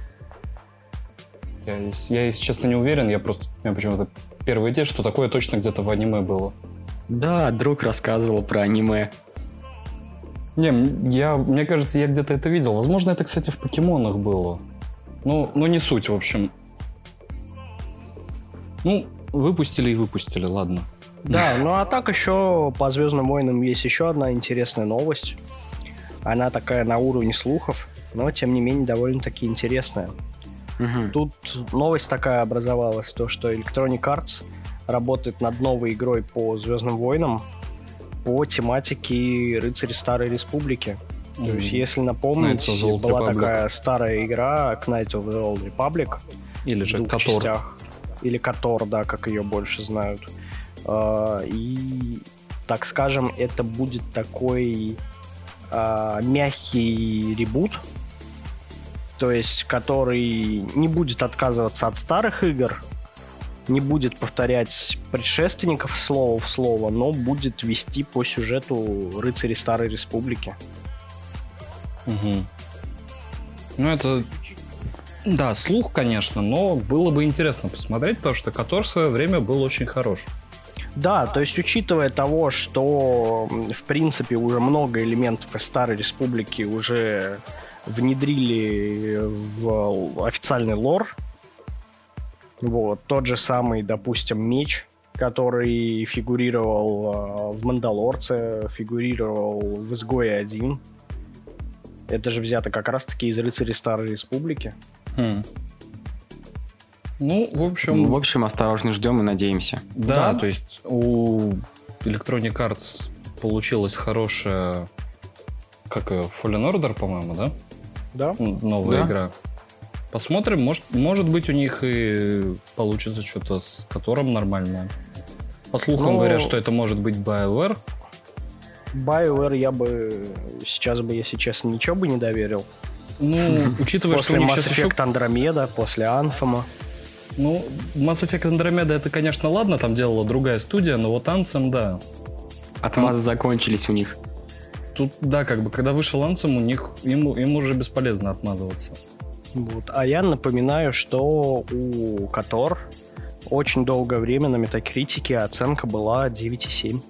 Я, я, если честно, не уверен. Я просто... У меня почему-то первая идея, что такое точно где-то в аниме было. Да, друг рассказывал про аниме. Не, я, мне кажется, я где-то это видел. Возможно, это, кстати, в покемонах было. Ну, ну, не суть, в общем. Ну, выпустили и выпустили, ладно. Да, ну а так еще по Звездным войнам есть еще одна интересная новость. Она такая на уровне слухов, но тем не менее довольно-таки интересная. Мгм. Тут новость такая образовалась, то что Electronic Arts работает над новой игрой по Звездным войнам по тематике Рыцари Старой Республики. То Мгм. есть, если напомнить, была Republic. такая старая игра Knights of the Old Republic Или же Котор. частях. Или Котор, да, как ее больше знают. А, И, так скажем, это будет такой а, мягкий ребут, то есть который не будет отказываться от старых игр, не будет повторять предшественников слово в слово, но будет вести по сюжету рыцари Старой Республики. Мгм. Ну, это... Да, слух, конечно, но было бы интересно посмотреть, потому что Котор в свое время был очень хорош. Да, то есть учитывая того, что в принципе уже много элементов из Старой Республики уже внедрили в официальный лор. Вот, тот же самый, допустим, меч, который фигурировал э, в Мандалорце, фигурировал в Изгое 1. Это же взято как раз-таки из рыцарей Старой Республики. Хм. Ну, в общем, В общем, осторожно ждем и надеемся. да, да. то есть у Electronic Arts получилась хорошая, как ее, Fallen Order, по-моему, да? Да? Новая Да. игра. Посмотрим, может, может быть у них и получится что-то с которым нормальное. По слухам Ну- говорят, что это может быть BioWare. BioWare я бы сейчас бы, если честно, ничего бы не доверил. Ну, учитывая, что у После них Mass сейчас еще... Effect Andromeda, после Anthem. Ну, Mass Effect Andromeda это, конечно, ладно, там делала другая студия, но вот Anthem, да. Отмазы закончились у них. Тут, да, как бы, когда вышел Anthem, у них, им, им уже бесполезно отмазываться. Вот. А я напоминаю, что у Котор очень долгое время на метакритике оценка была 9,7.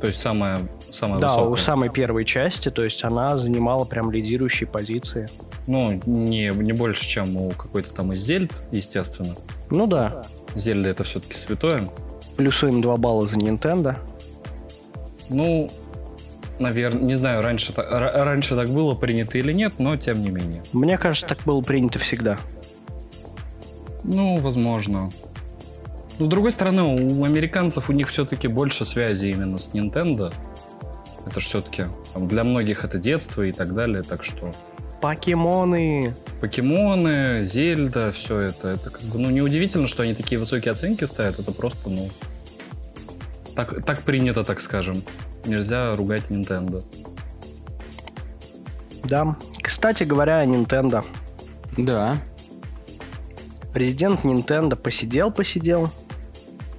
То есть самая, самая Да, у высокая. самой первой части, то есть она занимала прям лидирующие позиции. Ну, не, не больше, чем у какой-то там из Зельд, естественно. Ну да, Зельда это все-таки святое. плюсуем 2 балла за Nintendo. Ну, наверное, не знаю, раньше, раньше так было принято или нет, но тем не менее. Мне кажется, так было принято всегда. Ну, возможно. Но, с другой стороны, у американцев у них все-таки больше связи именно с Nintendo. Это же все-таки для многих это детство и так далее, так что Покемоны! покемоны, Зельда, все это, это как бы, ну, неудивительно, что они такие высокие оценки ставят, это просто, ну, так, так принято, так скажем. Нельзя ругать Nintendo. Да. Кстати говоря, о Nintendo. Да. Президент Nintendo посидел-посидел,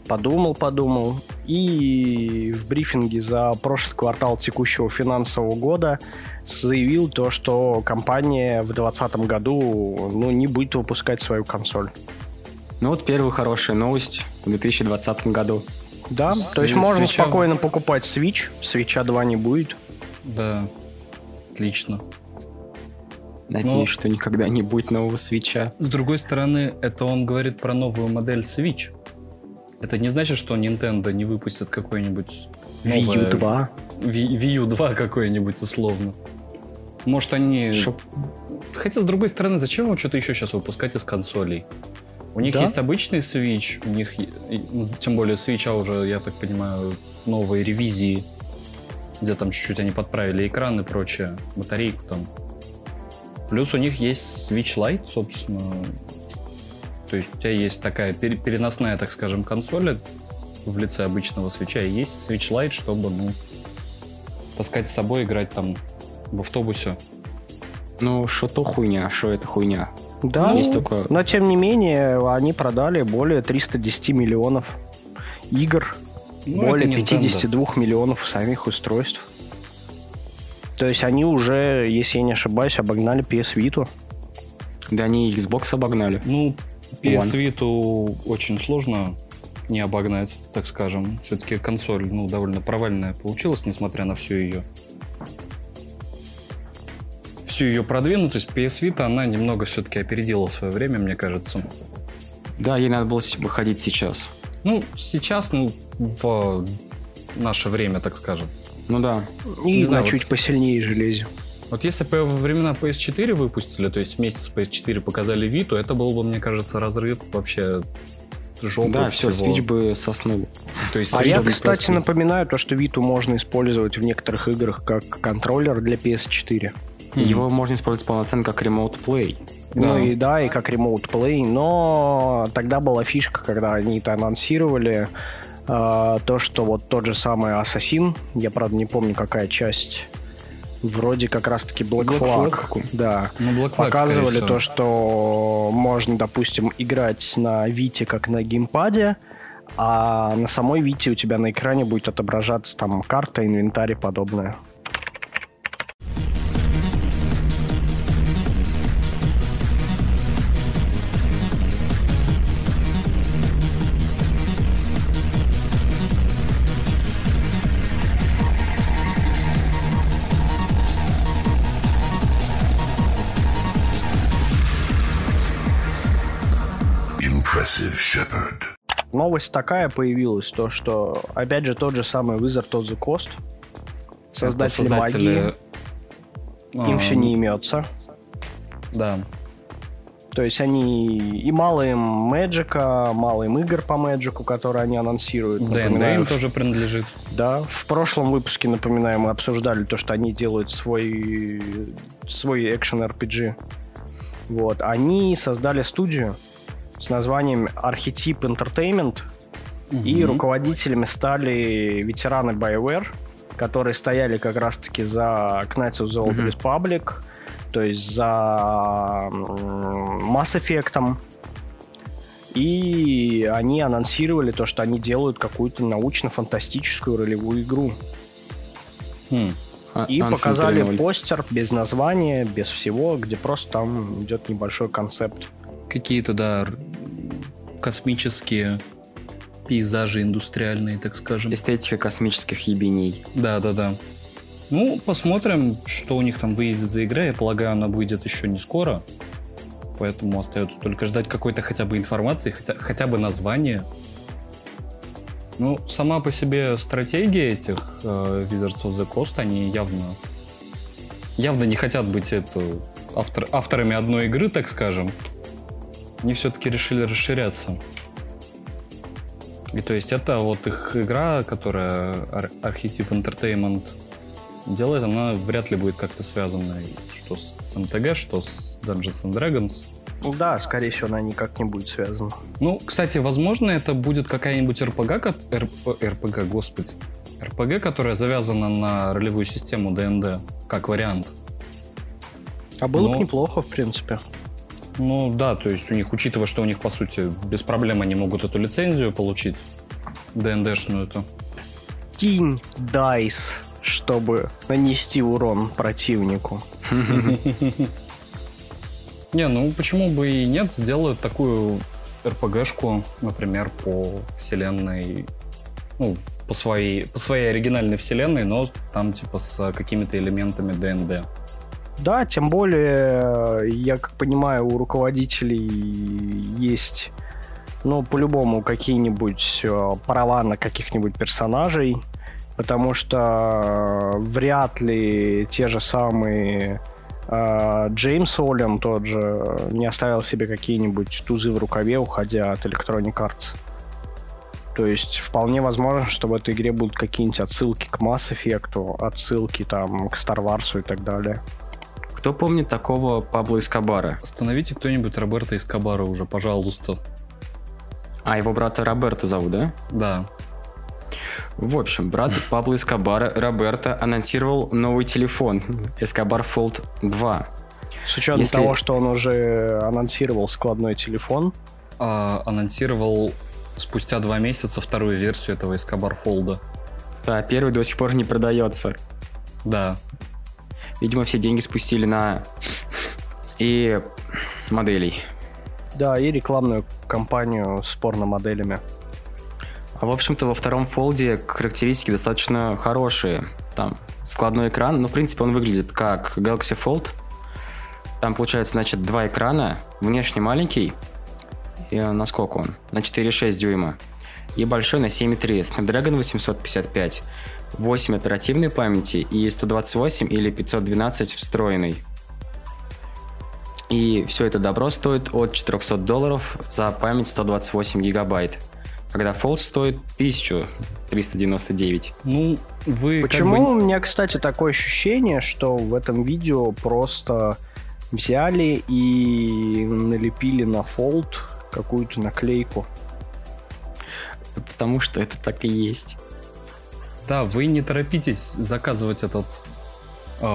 подумал-подумал, и в брифинге за прошлый квартал текущего финансового года заявил то, что компания в 2020 году ну, не будет выпускать свою консоль. Ну вот первая хорошая новость в 2020 году. Да, С- то есть можно свеча- спокойно покупать Switch, Свеча 2 не будет. Да, отлично. Надеюсь, Ну- что никогда не будет нового свеча. С другой стороны, это он говорит про новую модель Switch. Это не значит, что Nintendo не выпустит какой-нибудь Wii новое- U 2. Ви- Wii U 2 какой-нибудь условно. Может они... Чтоб- Хотя, с другой стороны, зачем вам что-то еще сейчас выпускать из консолей? У них Да. есть обычный Switch, у них, ну, тем более Switch уже, я так понимаю, новые ревизии, где там чуть-чуть они подправили экран и прочее, батарейку там. Плюс у них есть Switch Lite, собственно. То есть у тебя есть такая пере- переносная, так скажем, консоль в лице обычного свеча, и есть Switch Lite, чтобы, ну, таскать с собой, играть там в автобусе. Ну, что то хуйня, что это хуйня. Да, Есть только... но тем не менее они продали более 310 миллионов игр, Ну, более это Nintendo. 52 миллионов самих устройств. То есть они уже, если я не ошибаюсь, обогнали PS Vita. Да они и Xbox обогнали. Ну, PS. Vita очень сложно не обогнать, так скажем. Все-таки консоль, ну, довольно провальная получилась, несмотря на всю ее всю ее продвинутость. PS Vita, она немного все-таки опередила свое время, мне кажется. Да, ей надо было выходить сейчас. Ну, сейчас, ну, в наше время, так скажем. Ну да. И Не на знаю, вот- чуть посильнее железе. Вот если бы во времена PS4 выпустили, то есть вместе с PS4 показали то это был бы, мне кажется, разрыв вообще жопы Да, все, всего. Switch бы соснул. То есть А я, кстати, просто- напоминаю то, что Виту можно использовать в некоторых играх как контроллер для PS4. Его можно использовать полноценно как Remote Play. Да. Ну и да, и как Remote Play, но тогда была фишка, когда они это анонсировали, э, то, что вот тот же самый Ассасин, я, правда, не помню, какая часть, вроде как раз-таки Black, Black Flag, Flag? да, Ну, Black Flag, показывали то, что можно, допустим, играть на Вите как на геймпаде, а на самой Вите у тебя на экране будет отображаться там карта, инвентарь и подобное. Shepherd. Новость такая появилась, то что, опять же, тот же самый Wizard of the Coast, создатели, магии, им все не имется. Да. То есть они и мало им мэджика, мало им игр по мэджику, которые они анонсируют. ДНД Напоминаю, им в- тоже принадлежит. Да, в прошлом выпуске, напоминаю, мы обсуждали то, что они делают свой, свой экшен RPG. Вот. Они создали студию с названием Archetype Entertainment, и руководителями стали ветераны BioWare, которые стояли как раз-таки за Knights of the Old Мгм. Republic, то есть за Mass Effect. И они анонсировали то, что они делают какую-то научно-фантастическую ролевую игру. Хм. А- И Ansem показали 3.0. постер без названия, без всего, где просто там идет небольшой концепт. Какие-то, да, космические пейзажи индустриальные, так скажем. Эстетика космических ебеней. Да, да, да. Ну, посмотрим, что у них там выйдет за игра. Я полагаю, она выйдет еще не скоро. Поэтому остается только ждать какой-то хотя бы информации, хотя, хотя бы названия. Ну, сама по себе стратегия этих э, Wizards of the Coast, они явно явно не хотят быть это, автор, авторами одной игры, так скажем. Они все-таки решили расширяться. И то есть это вот их игра, которая Ар- Archetype Entertainment делает, она вряд ли будет как-то связана что с МТГ, что с Dungeons and Dragons. Да, скорее всего, она никак не будет связана. Ну, кстати, возможно, это будет какая-нибудь РПГ, РПГ, господи. РПГ, которая завязана на ролевую систему ДНД, как вариант. А было бы Ну. неплохо, в принципе. Ну да, то есть у них, учитывая, что у них, по сути, без проблем они могут эту лицензию получить, ДНДшную эту. Кинь дайс, чтобы нанести урон противнику. Не, ну почему бы и нет, сделают такую РПГшку, например, по вселенной, ну, по своей, по своей оригинальной вселенной, но там типа с какими-то элементами ДНД. Да, тем более, я как понимаю, у руководителей есть, ну, по-любому, какие-нибудь э, права на каких-нибудь персонажей, потому что вряд ли те же самые э, Джеймс Оллен тот же не оставил себе какие-нибудь тузы в рукаве, уходя от Electronic Arts. То есть вполне возможно, что в этой игре будут какие-нибудь отсылки к Mass Effect, отсылки там к Star Wars и так далее. Кто помнит такого Пабло Эскобара? Остановите кто-нибудь Роберта Эскобара уже, пожалуйста. А, его брата Роберта зовут, да? Да. В общем, брат Пабло Эскобара, Роберто, анонсировал новый телефон Эскобар Fold 2. С учетом Если- того, что он уже анонсировал складной телефон, А, анонсировал спустя два месяца вторую версию этого Эскобар Фолда. Да, первый до сих пор не продается. Да. Видимо, все деньги спустили на и моделей. да, и рекламную кампанию с порномоделями. А в общем-то во втором фолде характеристики достаточно хорошие. Там складной экран, но в принципе он выглядит как Galaxy Fold. Там получается, значит, два экрана, внешне маленький, и на сколько он? На 4,6 дюйма. и большой на 7.3 Snapdragon 855, 8 оперативной памяти и 128 или 512 встроенной. И все это добро стоит от 400 долларов за память 128 гигабайт, когда Fold стоит 1399. Ну, вы как Почему бы- у меня, кстати, такое ощущение, что в этом видео просто взяли и налепили на Fold какую-то наклейку? Потому что это так и есть. Да, вы не торопитесь заказывать этот э,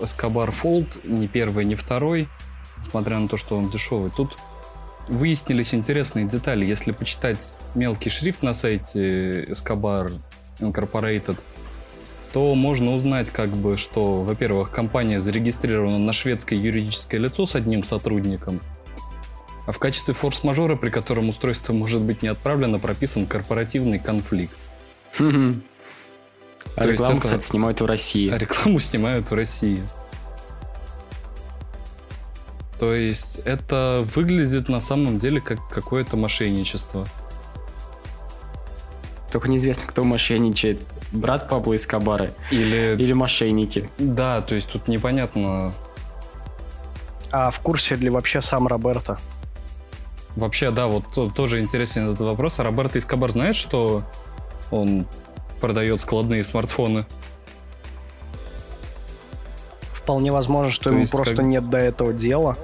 Escobar Fold, ни первый, ни второй, несмотря на то, что он дешевый. Тут выяснились интересные детали. Если почитать мелкий шрифт на сайте Escobar Incorporated, то можно узнать, как бы, что, во-первых, компания зарегистрирована на шведское юридическое лицо с одним сотрудником, а в качестве форс-мажора, при котором устройство может быть не отправлено, прописан корпоративный конфликт. А То есть рекламу, это- кстати, снимают в России. А рекламу снимают в России. То есть это выглядит на самом деле как какое-то мошенничество. Только неизвестно, кто мошенничает. Брат Пабло Эскобара Или... или мошенники. Да, то есть тут непонятно. А в курсе ли вообще сам Роберто? Вообще, да, вот то- тоже интересен этот вопрос. А Роберто Эскобар знает, что он продает складные смартфоны? Вполне возможно, что То ему есть просто как- нет до этого дела.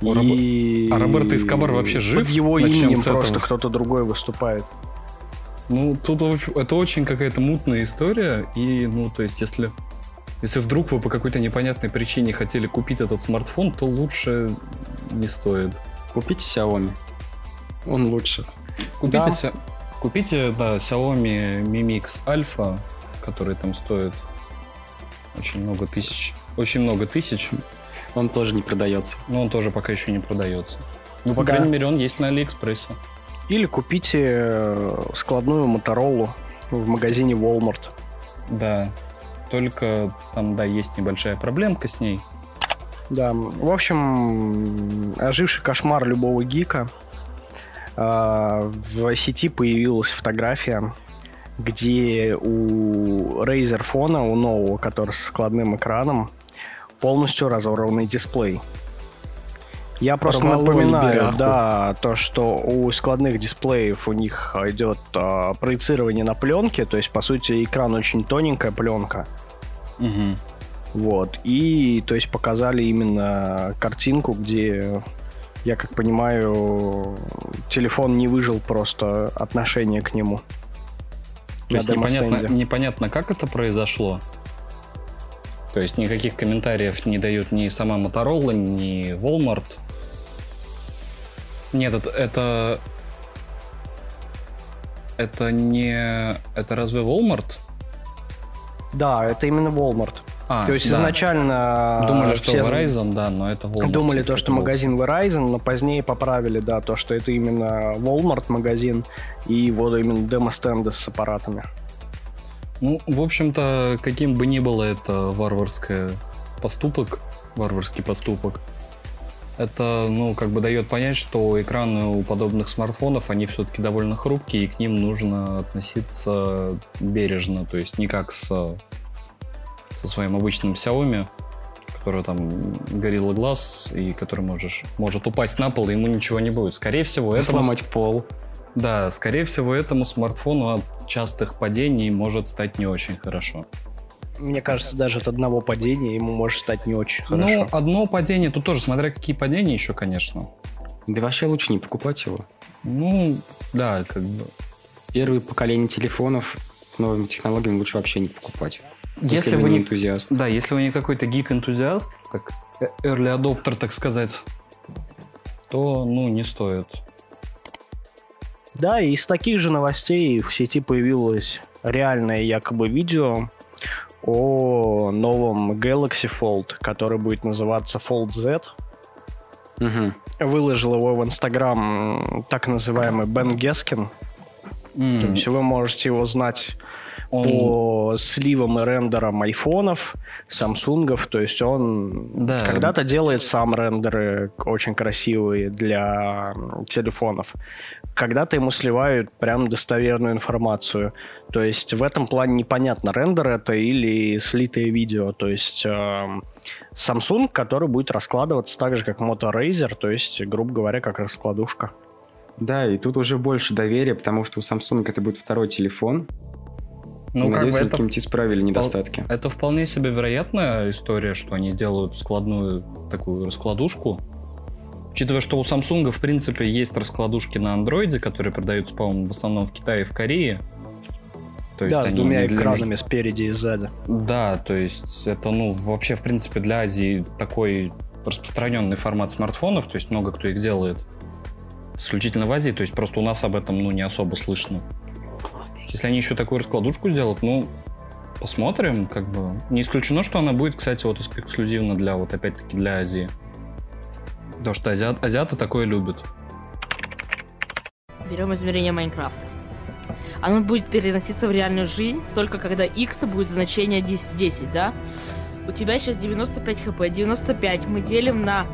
И... А Роберто Эскобар вообще жив? Под его Начнем именем просто кто-то другой выступает. Ну, тут это очень какая-то мутная история. И, ну, то есть, если, если вдруг вы по какой-то непонятной причине хотели купить этот смартфон, то лучше не стоит. Купите Xiaomi. Он лучше. Купите, Да. ся- купите да, Xiaomi Mi Mix Alpha, который там стоит очень много тысяч. Очень много тысяч, Он тоже не продается. но он тоже пока еще не продается. Ну, по Да. крайней мере, он есть на Алиэкспрессе. Или купите э, складную Моторолу в магазине Walmart. Да. Только там, да, есть небольшая проблемка с ней. Да, в общем, оживший кошмар любого гика. А, В сети появилась фотография, где у Razer фона, у нового, который с складным экраном, полностью разорванный дисплей. Я просто Порвало напоминаю, либераху. да, то, что у складных дисплеев у них идет а, проецирование на пленке, то есть, по сути, экран очень тоненькая пленка. Мгм. Вот. И, то есть, показали именно картинку, где, я как понимаю, телефон не выжил просто отношение к нему. То есть непонятно, непонятно, как это произошло. То есть никаких комментариев не дают ни сама Motorola, ни Walmart. Нет, это... Это, это не... Это разве Walmart? Да, это именно Walmart. А, то есть да. изначально Думали, что Verizon, да, но это Walmart. думали то, что был. магазин Verizon, но позднее поправили, да, то, что это именно Walmart магазин и вот именно демо-стенды с аппаратами. Ну, в общем-то, каким бы ни было это варварское поступок, варварский поступок, это, ну, как бы дает понять, что экраны у подобных смартфонов, они все-таки довольно хрупкие, и к ним нужно относиться бережно, то есть не как с, со своим обычным Xiaomi, который там Gorilla Glass, и который можешь, может упасть на пол, и ему ничего не будет. Скорее всего, это Сломать пол. да, скорее всего, этому смартфону от частых падений может стать не очень хорошо. Мне кажется, даже от одного падения ему может стать не очень хорошо. Ну, одно падение, тут тоже, смотря какие падения еще, конечно. Да вообще лучше не покупать его. Ну, да, как бы. Первое поколение телефонов с новыми технологиями лучше вообще не покупать. Если, Если вы не энтузиаст. Да, если вы не какой-то гик-энтузиаст, так early adopter, так сказать, то, ну, не стоит. Да, и из таких же новостей в сети появилось реальное якобы видео о новом Galaxy Fold, который будет называться Fold Z. Мгм. Выложил его в Инстаграм так называемый Бен Гескин. То М, есть вы можете его знать Он- по сливам и рендерам айфонов, самсунгов. То есть он Да. когда-то делает сам рендеры очень красивые для телефонов. Когда-то ему сливают прям достоверную информацию. То есть в этом плане непонятно, рендер это или слитое видео. То есть эм, Samsung, который будет раскладываться так же, как Moto Razer, то есть, грубо говоря, как раскладушка. Да, и тут уже больше доверия, потому что у Samsung это будет второй телефон. Ну, И, как бы надеюсь, это, исправили недостатки. это вполне себе вероятная история, что они сделают складную такую раскладушку. Учитывая, что у Samsung, в принципе, есть раскладушки на андроиде, которые продаются, по-моему, в основном в Китае и в Корее. То да, с двумя для- экранами спереди и сзади. Да, то есть это, ну, вообще, в принципе, для Азии такой распространенный формат смартфонов, то есть много кто их делает. Исключительно в Азии, то есть просто у нас об этом, ну, не особо слышно. Если они еще такую раскладушку сделают, ну, посмотрим, как бы. Не исключено, что она будет, кстати, вот эк- эксклюзивно для, вот опять-таки, для Азии. Потому что азиат, азиаты такое любят. Берем измерение Майнкрафта. Оно будет переноситься в реальную жизнь только когда x будет значение 10, 10, да? У тебя сейчас 95 хп, 95 мы делим на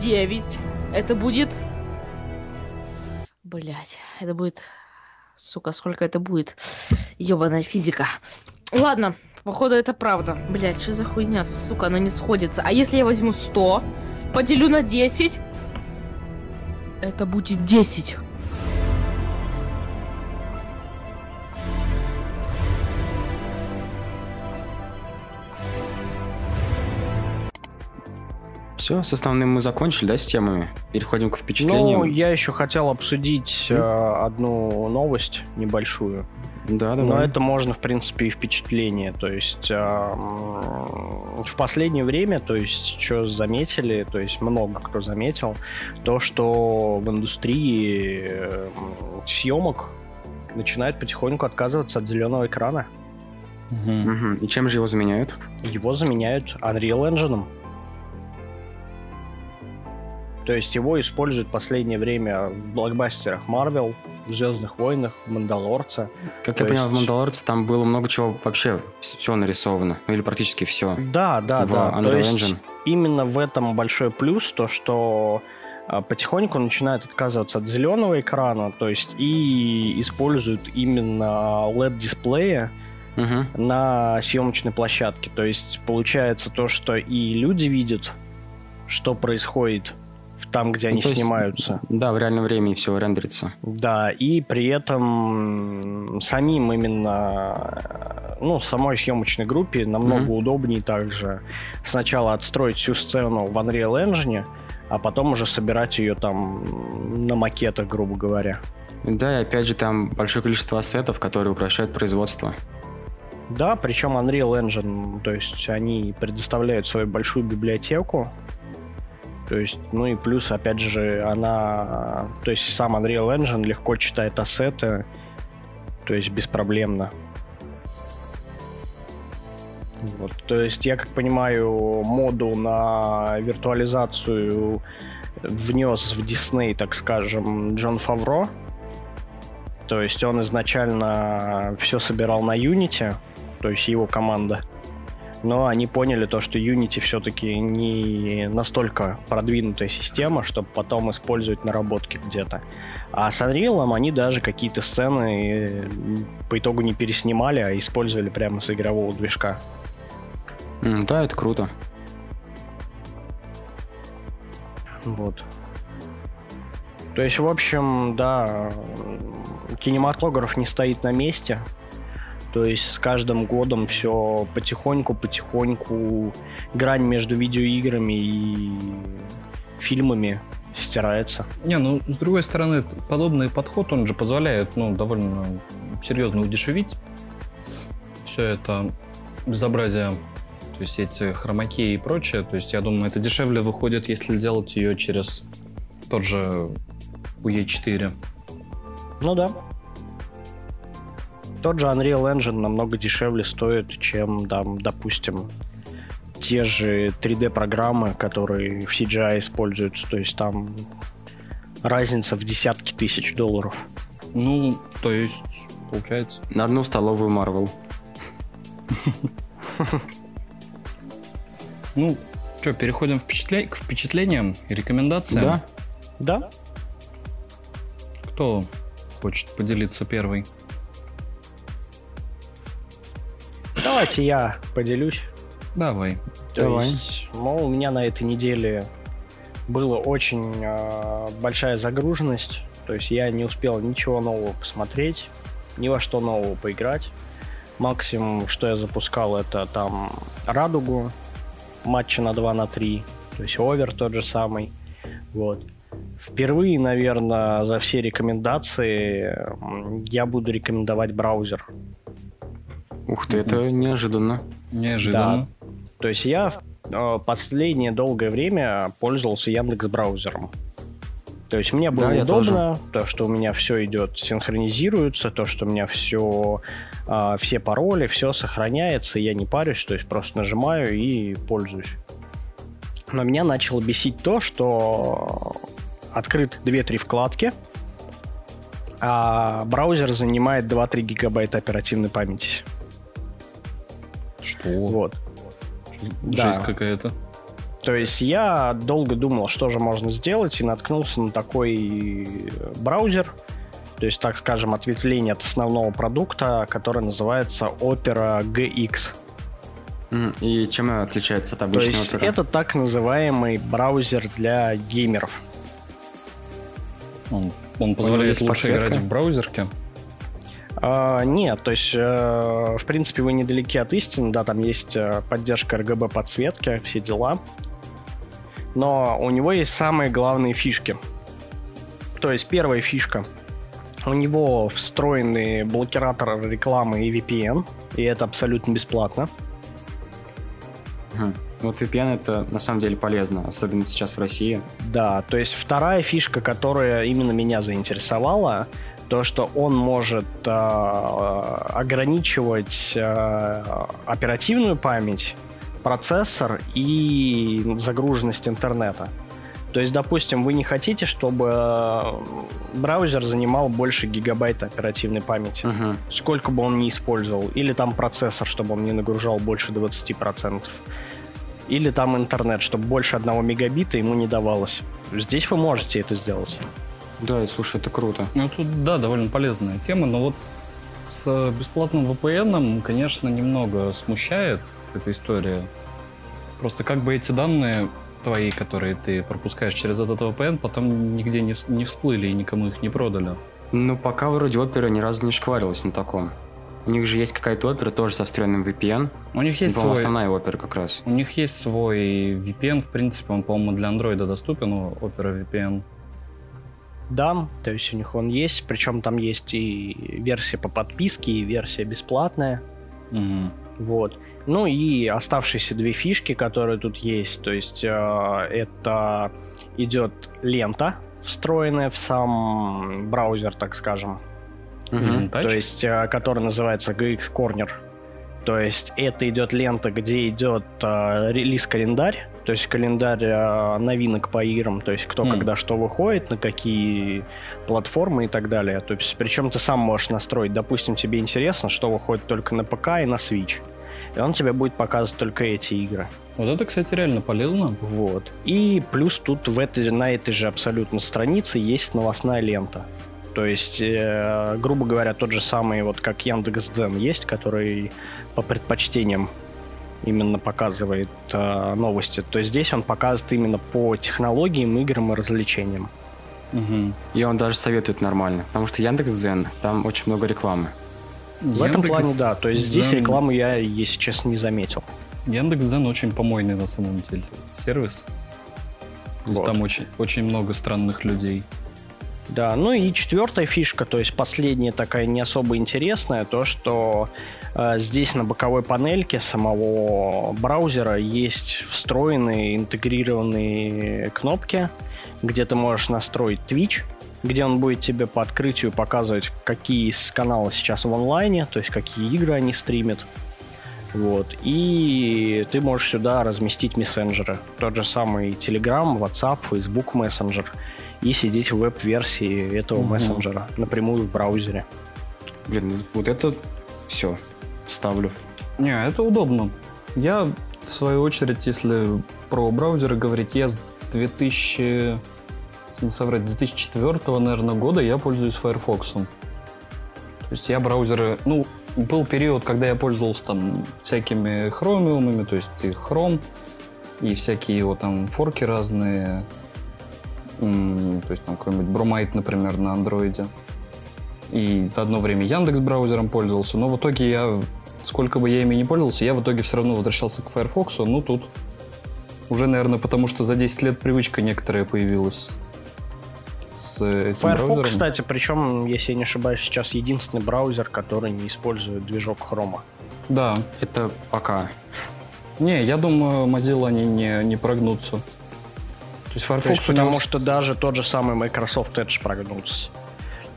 9. Это будет... Блять, это будет... Сука, сколько это будет? Ёбаная физика. Ладно, походу это правда. Блять, что за хуйня, сука, оно не сходится. А если я возьму 100, поделю на 10, это будет 10. Все, с основным мы закончили, да, с темами? Переходим к впечатлениям. Ну, я еще хотел обсудить э, одну новость небольшую. да, Но давай. это можно, в принципе, и впечатление. То есть э, в последнее время, то есть, что заметили, то есть много кто заметил, то, что в индустрии э, съемок начинает потихоньку отказываться от зеленого экрана. Мгм. Мгм. И чем же его заменяют? Его заменяют Unreal Engine. То есть его используют в последнее время в блокбастерах Marvel, в Звездных войнах, в Мандалорце. Как То я понял, в есть- «Мандалорце» там было много чего вообще все нарисовано. Ну, или практически все. Да, да, в да. Unreal То есть Engine. именно в этом большой плюс, то что а, потихоньку начинают отказываться от зеленого экрана, то есть и используют именно LED-дисплеи Мгм. на съемочной площадке. То есть получается то, что и люди видят, что происходит там, где Ну, они есть, снимаются. Да, в реальном времени все рендерится. Да, и при этом самим именно, ну, самой съемочной группе намного Мгм. удобнее также сначала отстроить всю сцену в Unreal Engine, а потом уже собирать ее там на макетах, грубо говоря. Да, и опять же там большое количество ассетов, которые упрощают производство. Да, причем Unreal Engine, то есть они предоставляют свою большую библиотеку, то есть, ну и плюс, опять же, она, то есть сам Unreal Engine легко читает ассеты, то есть беспроблемно. Вот, то есть я как понимаю, моду на виртуализацию внес в Disney, так скажем, Джон Фавро. То есть он изначально все собирал на Unity, то есть его команда. Но они поняли то, что Unity все-таки не настолько продвинутая система, чтобы потом использовать наработки где-то. А с Unreal они даже какие-то сцены э, по итогу не переснимали, а использовали прямо с игрового движка. Да, это круто. Вот. То есть, в общем, да, кинематограф не стоит на месте. То есть с каждым годом все потихоньку-потихоньку грань между видеоиграми и фильмами стирается. Не, ну, с другой стороны, подобный подход, он же позволяет, ну, довольно серьезно удешевить все это безобразие, то есть эти хромаки и прочее. То есть, я думаю, это дешевле выходит, если делать ее через тот же UE4. Ну да. Тот же Unreal Engine намного дешевле стоит, чем, там, допустим, те же 3D-программы, которые в CGI используются. То есть там разница в десятки тысяч долларов. Ну, то есть, получается. На одну столовую Marvel. Ну, что, переходим впечатля- к впечатлениям и рекомендациям? Да. Да? Кто хочет поделиться первый? Давайте я поделюсь. Давай. То Давай. есть, мол, у меня на этой неделе была очень э, большая загруженность. То есть я не успел ничего нового посмотреть, ни во что нового поиграть. Максимум, что я запускал, это там Радугу, матчи на 2 на 3, то есть овер тот же самый. Вот. Впервые, наверное, за все рекомендации я буду рекомендовать браузер. Ух ты, это неожиданно. Неожиданно. То есть я э, последнее долгое время пользовался Яндекс браузером. То есть мне было Да, удобно, то, что у меня все идет, синхронизируется, то, что у меня все, все пароли, все сохраняется, и я не парюсь, то есть просто нажимаю и пользуюсь. Но меня начало бесить то, что открыты 2-3 вкладки, а браузер занимает 2-3 гигабайта оперативной памяти. Что? Вот. Да. Жесть какая-то. То есть я долго думал, что же можно сделать, и наткнулся на такой браузер, то есть, так скажем, ответвление от основного продукта, который называется Opera GX. И чем она отличается от То обычного есть опера? это так называемый браузер для геймеров. Он, он позволяет лучше подсветка? играть в браузерке. А, нет, то есть, э, в принципе, вы недалеки от истины, да, там есть э, поддержка RGB подсветки, все дела. Но у него есть самые главные фишки. То есть, первая фишка. У него встроенный блокиратор рекламы и VPN, и это абсолютно бесплатно. Мгм. Вот VPN это на самом деле полезно, особенно сейчас в России. Да, то есть вторая фишка, которая именно меня заинтересовала, то, что он может э, ограничивать э, оперативную память, процессор и загруженность интернета. То есть, допустим, вы не хотите, чтобы э, браузер занимал больше гигабайта оперативной памяти, Мгм. сколько бы он ни использовал, или там процессор, чтобы он не нагружал больше 20%, или там интернет, чтобы больше одного мегабита ему не давалось. Здесь вы можете это сделать. Да, слушай, это круто. Ну, тут, да, довольно полезная тема, но вот с бесплатным VPN, конечно, немного смущает эта история. Просто как бы эти данные твои, которые ты пропускаешь через этот VPN, потом нигде не, не всплыли и никому их не продали. Ну, пока вроде опера ни разу не шкварилась на таком. У них же есть какая-то опера тоже со встроенным VPN. У них есть свой... основная опера как раз. У них есть свой VPN, в принципе, он, по-моему, для андроида доступен, Opera VPN. Да, то есть у них он есть, причем там есть и версия по подписке, и версия бесплатная. Мгм. Вот. Ну и оставшиеся две фишки, которые тут есть. То есть э, это идет лента, встроенная в сам браузер, так скажем. Touch? То есть, э, который называется GX Corner. То есть это идет лента, где идет э, релиз-календарь, то есть календарь э, новинок по играм, то есть кто Хм. когда что выходит, на какие платформы и так далее. То есть причем ты сам можешь настроить, допустим, тебе интересно, что выходит только на ПК и на Switch. И он тебе будет показывать только эти игры. Вот это, кстати, реально полезно. Вот. И плюс тут в этой, на этой же абсолютно странице есть новостная лента. То есть, э, грубо говоря, тот же самый, вот как Яндекс.Дзен есть, который по предпочтениям именно показывает э, новости, то здесь он показывает именно по технологиям, играм и развлечениям. Мгм. И он даже советует нормально, потому что Яндекс.Дзен, там очень много рекламы. В этом плане, да. То есть здесь Яндекс.Дзен- рекламу я, если честно, не заметил. Яндекс.Дзен очень помойный на самом деле сервис. То есть Вот. там очень, очень много странных людей. Да, ну и четвертая фишка, то есть последняя такая не особо интересная, то что э, здесь на боковой панельке самого браузера есть встроенные интегрированные кнопки, где ты можешь настроить Twitch, где он будет тебе по открытию показывать, какие из канала сейчас в онлайне, то есть какие игры они стримят. Вот. И ты можешь сюда разместить мессенджеры. Тот же самый Telegram, WhatsApp, Facebook Messenger. И сидеть в веб-версии этого Мгм. мессенджера напрямую в браузере. Блин, вот это все ставлю. Не, это удобно. Я, в свою очередь, если про браузеры говорить, я с 2000... если не соврать, 2004, наверное, года я пользуюсь Firefox. То есть я браузеры... Ну, был период, когда я пользовался там всякими хромиумами, то есть и Chrome, и всякие его там форки разные. То есть там какой-нибудь Bromite, например, на андроиде. И одно время Яндекс браузером пользовался, но в итоге я, сколько бы я ими не пользовался, я в итоге все равно возвращался к Firefox. Ну, тут уже, наверное, потому что за 10 лет привычка некоторая появилась с этим Firefox, браузером. кстати, причем, если я не ошибаюсь, сейчас единственный браузер, который не использует движок хрома. Да. Это пока. Не, я думаю, Mozilla они не, не прогнутся. То есть То Firefox есть, у него- потому что даже тот же самый Microsoft Edge прогнулся.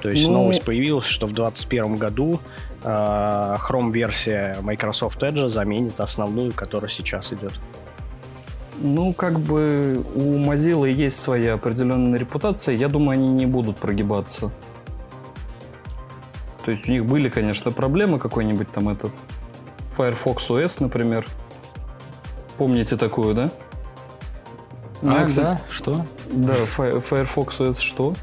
То есть Ну- новость появилась, что в 2021 году э, Chrome-версия Microsoft Edge заменит основную, которая сейчас идет. Ну, как бы у Mozilla есть своя определенная репутация. Я думаю, они не будут прогибаться. То есть у них были, конечно, проблемы. Какой-нибудь там этот Firefox OS, например. Помните такую, да? У меня, А, кстати, да? Что? Да, Fi- Firefox OS что?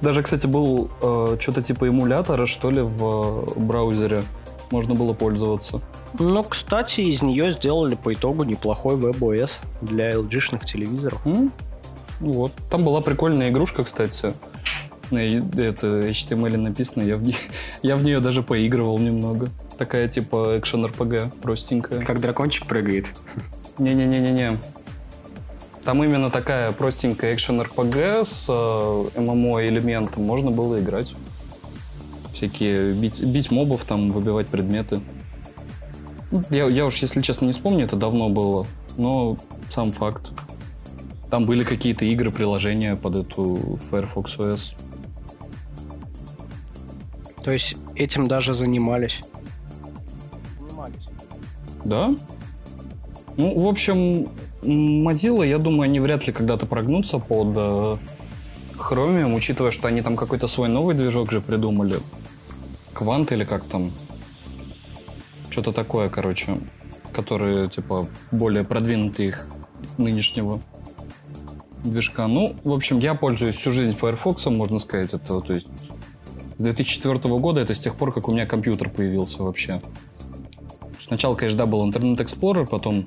Даже, кстати, был э, что-то типа эмулятора, что ли, в э, браузере. Можно было пользоваться. Ну, кстати, из нее сделали по итогу неплохой WebOS для LG-шных телевизоров. М? Ну Вот. Там была прикольная игрушка, кстати. На это HTML написано. Я в, не- я в нее даже поигрывал немного. Такая типа экшен RPG, простенькая. Как дракончик прыгает. Не-не-не-не-не. Там именно такая простенькая экшен RPG с э, ММО элементом. Можно было играть. Всякие бить, бить мобов, там выбивать предметы. Я, я уж, если честно, не вспомню, это давно было. Но сам факт. Там были какие-то игры, приложения под эту Firefox OS. То есть этим даже занимались. Да? Ну, в общем, Mozilla, я думаю, они вряд ли когда-то прогнутся под э, Chromium, учитывая, что они там какой-то свой новый движок же придумали. Квант или как там? Что-то такое, короче. Который, типа, более продвинутый их нынешнего движка. Ну, в общем, я пользуюсь всю жизнь Firefox, можно сказать. Это, то есть, с 2004 года, это с тех пор, как у меня компьютер появился вообще. Сначала, конечно, да, был Internet Explorer, потом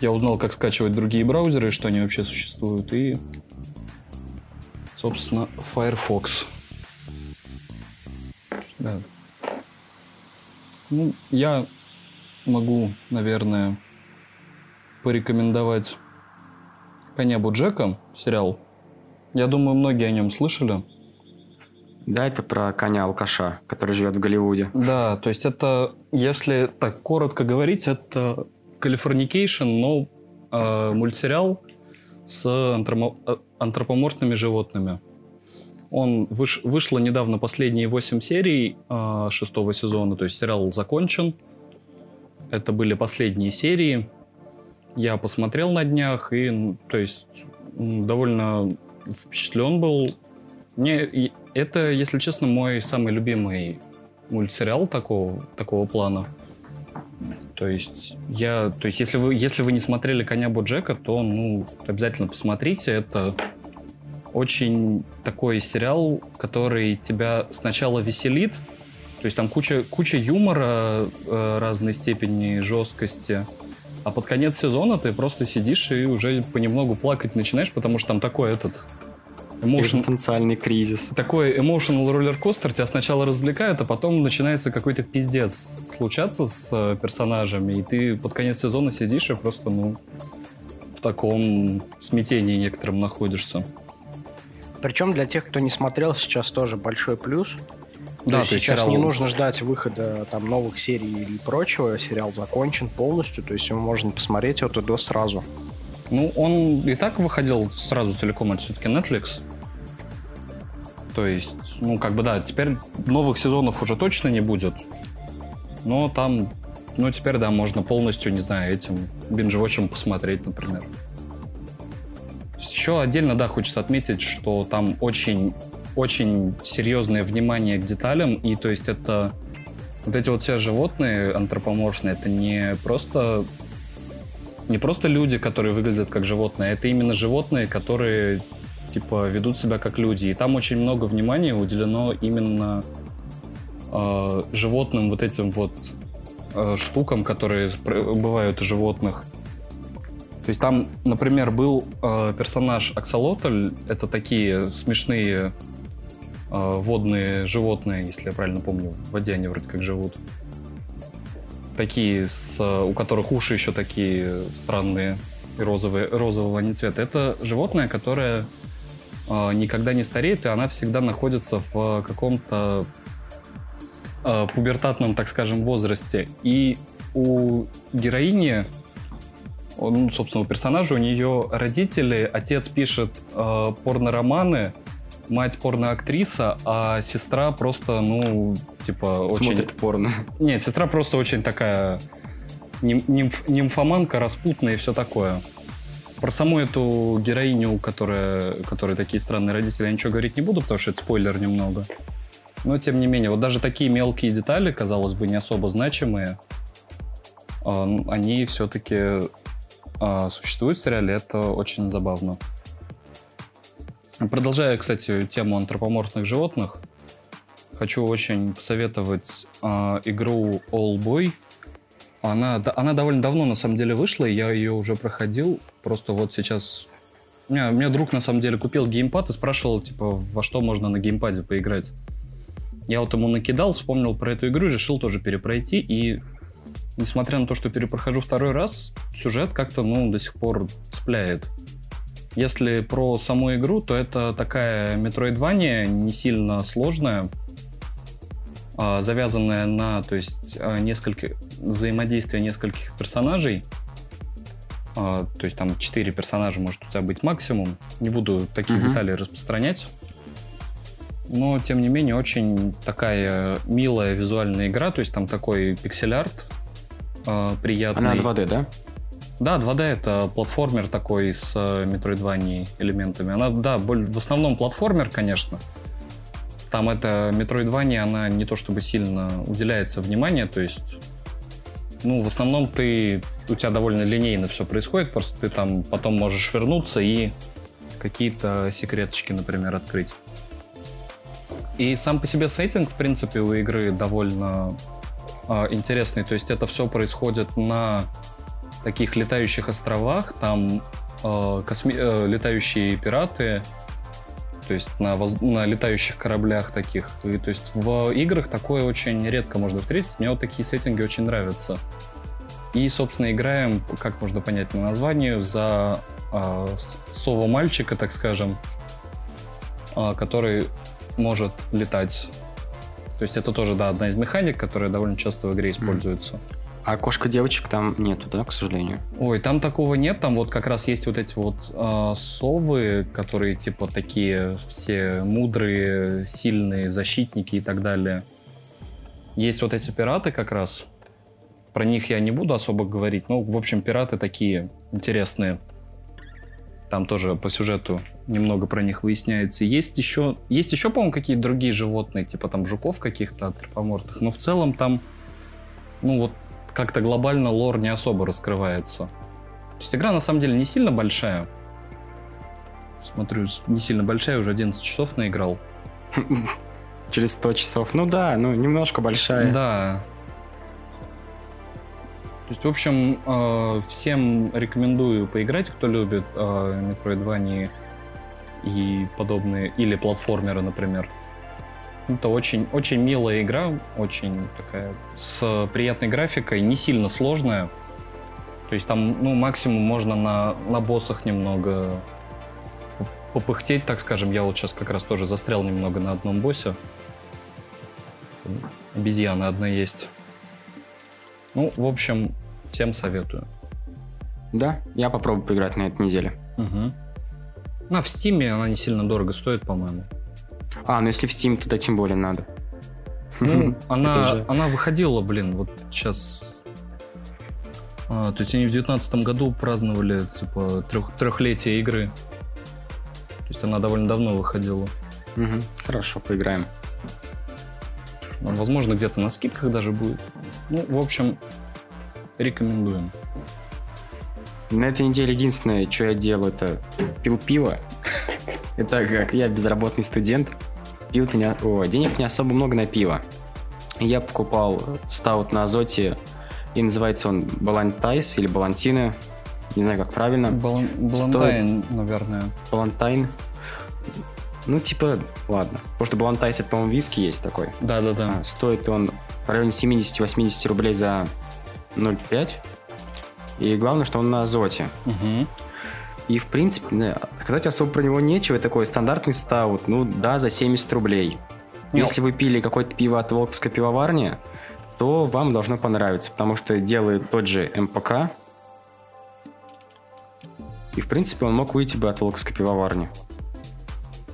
я узнал, как скачивать другие браузеры, что они вообще существуют, и, собственно, Firefox. Да. Ну, я могу, наверное, порекомендовать «По небу Джека» сериал. Я думаю, многие о нем слышали. Да, это про коня-алкаша, который живет в Голливуде. Да, то есть это, если так коротко говорить, это Californication, но э, мультсериал с антромо- э, антропоморфными животными. Он выш- вышло недавно последние 8 серий э, шестого сезона, то есть сериал закончен. Это были последние серии. Я посмотрел на днях и, то есть, довольно впечатлен был. Мне это, если честно, мой самый любимый мультсериал такого, такого плана. То есть я, то есть если вы, если вы не смотрели Коня Боджека, то ну обязательно посмотрите. Это очень такой сериал, который тебя сначала веселит, то есть там куча, куча юмора э, разной степени жесткости, а под конец сезона ты просто сидишь и уже понемногу плакать начинаешь, потому что там такой этот emotion, Экзистенциальный кризис. такой emotional роллер-костер тебя сначала развлекают, а потом начинается какой-то пиздец случаться с э, персонажами, и ты под конец сезона сидишь и просто, ну, в таком смятении некотором находишься. Причем для тех, кто не смотрел, сейчас тоже большой плюс. Да, то есть то есть сейчас сериал- не нужно ждать выхода там новых серий или прочего. Сериал закончен полностью, то есть его можно посмотреть от и до сразу. Ну, он и так выходил сразу целиком, это все-таки Netflix. То есть, ну, как бы, да, теперь новых сезонов уже точно не будет. Но там, ну, теперь, да, можно полностью, не знаю, этим бинж-вотчем посмотреть, например. Еще отдельно, да, хочется отметить, что там очень очень серьезное внимание к деталям, и то есть это вот эти вот все животные антропоморфные, это не просто не просто люди, которые выглядят как животные, это именно животные, которые типа ведут себя как люди. И там очень много внимания уделено именно э, животным вот этим вот э, штукам, которые бывают у животных. То есть там, например, был э, персонаж Аксолотль. Это такие смешные э, водные животные, если я правильно помню. В воде они вроде как живут. Такие, с, у которых уши еще такие странные и розовые, розового они цвета. Это животное, которое э, никогда не стареет, и она всегда находится в каком-то э, пубертатном, так скажем, возрасте. И у героини, ну, собственно, у персонажа, у нее родители, отец пишет э, порнороманы, мать порноактриса, а сестра просто, ну, типа, очень... Смотрит порно. Нет, сестра просто очень такая ним- нимф- нимфоманка, распутная и все такое. Про саму эту героиню, которая, которой такие странные родители, я ничего говорить не буду, потому что это спойлер немного. Но, тем не менее, вот даже такие мелкие детали, казалось бы, не особо значимые, а, они все-таки существуют в сериале, это очень забавно. Продолжая, кстати, тему антропоморфных животных, хочу очень посоветовать а, игру All Boy. Она, да- она довольно давно, на самом деле, вышла, и я ее уже проходил. Просто вот сейчас... У меня, у меня друг, на самом деле, купил геймпад и спрашивал, типа, во что можно на геймпаде поиграть. Я вот ему накидал, вспомнил про эту игру решил тоже перепройти. И, несмотря на то, что перепрохожу второй раз, сюжет как-то, ну, до сих пор цепляет. Если про саму игру, то это такая метроидвания, не сильно сложная, а, завязанная на, то есть, а, несколько взаимодействия нескольких персонажей. А, То есть там четыре персонажа может у тебя быть максимум. Не буду такие Мгм. детали распространять. Но, тем не менее, очень такая милая визуальная игра. То есть там такой пиксель-арт приятный. Она 2D, да? Да, 2D это платформер такой с э, метроидванией элементами. Она, да, в основном платформер, конечно. Там это метроидвания, она не то чтобы сильно уделяется внимание, то есть, ну, в основном ты, у тебя довольно линейно все происходит, просто ты там потом можешь вернуться и какие-то секреточки, например, открыть. И сам по себе сеттинг, в принципе, у игры довольно а, интересный. То есть это все происходит на таких летающих островах, там э, косми- э, летающие пираты, то есть на, воз- на летающих кораблях таких. И, то есть в играх такое очень редко можно встретить. Мне вот такие сеттинги очень нравятся. И, собственно, играем, как можно понять на названию, за э, с- сова-мальчика, так скажем, э, который может летать. То есть это тоже, да, одна из механик, которая довольно часто в игре используется. А кошка-девочек там нету, да, к сожалению? Ой, там такого нет, там вот как раз есть вот эти вот э, совы, которые типа такие все мудрые, сильные защитники и так далее. Есть вот эти пираты как раз. Про них я не буду особо говорить. Ну, в общем, пираты такие интересные. Там тоже по сюжету немного про них выясняется. Есть еще, есть еще, по-моему, какие-то другие животные, типа там жуков каких-то антропоморфных. Но в целом там, ну вот как-то глобально лор не особо раскрывается. То есть игра на самом деле не сильно большая. Смотрю, не сильно большая, уже 11 часов наиграл. Через 100 часов. Ну да, ну немножко большая. Да. То есть, в общем, э, всем рекомендую поиграть, кто любит э, Metroidvania и подобные, или платформеры, например. Это очень, очень милая игра, очень такая, с приятной графикой, не сильно сложная. То есть там, ну, максимум можно на, на боссах немного попыхтеть, так скажем. Я вот сейчас как раз тоже застрял немного на одном боссе. Обезьяна одна есть. Ну, в общем, всем советую. Да, я попробую поиграть на этой неделе. Угу. Ну, а в Стиме она не сильно дорого стоит, по-моему. А, ну если в Steam, тогда тем более надо. Ну, она, она выходила, блин, вот сейчас... А, то есть они в девятнадцатом году праздновали, типа, трех, трехлетие игры. То есть она довольно давно выходила. Мгм. Хорошо, поиграем. Возможно, где-то на скидках даже будет. Ну, в общем, рекомендуем. На этой неделе единственное, что я делал, это пил пиво. Это как я безработный студент. Пил не, о, денег не особо много на пиво. Я покупал стаут на азоте, и называется он Балантайс или Балантина. Не знаю, как правильно. Балан- Балантайн, наверное. Балантайн. Ну, типа, ладно. Потому что Балантайс, это, по-моему, виски есть такой. Да-да-да. Стоит он в районе 70-80 рублей за 0,5. И главное, что он на азоте. Мгм. И, в принципе, сказать особо про него нечего. Такой стандартный стаут, ну да, за 70 рублей. Не, Если вы пили какое-то пиво от Волковской пивоварни, то вам должно понравиться, потому что делает тот же МПК. И, в принципе, он мог выйти бы от Волковской пивоварни.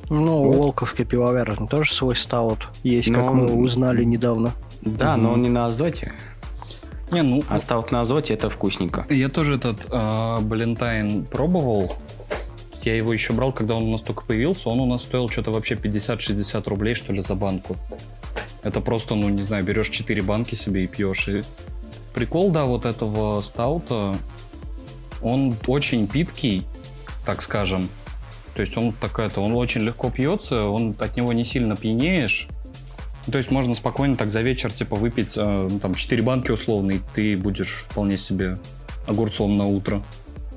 Ну, у Вот. Волковской пивоварни тоже свой стаут есть, Но как мы он- узнали недавно. Да, но он не на азоте. Не, ну, А стаут на азоте это вкусненько. я тоже этот э, Балентайн пробовал. Я его еще брал, когда он у нас только появился. Он у нас стоил что-то вообще 50-60 рублей, что ли, за банку. Это просто, ну, не знаю, берешь 4 банки себе и пьешь. И прикол, да, вот этого стаута, он очень питкий, так скажем. То есть он такая-то, он очень легко пьется, он от него не сильно пьянеешь. То есть можно спокойно так за вечер, типа, выпить э, ну, там 4 банки условно, и ты будешь вполне себе огурцом на утро.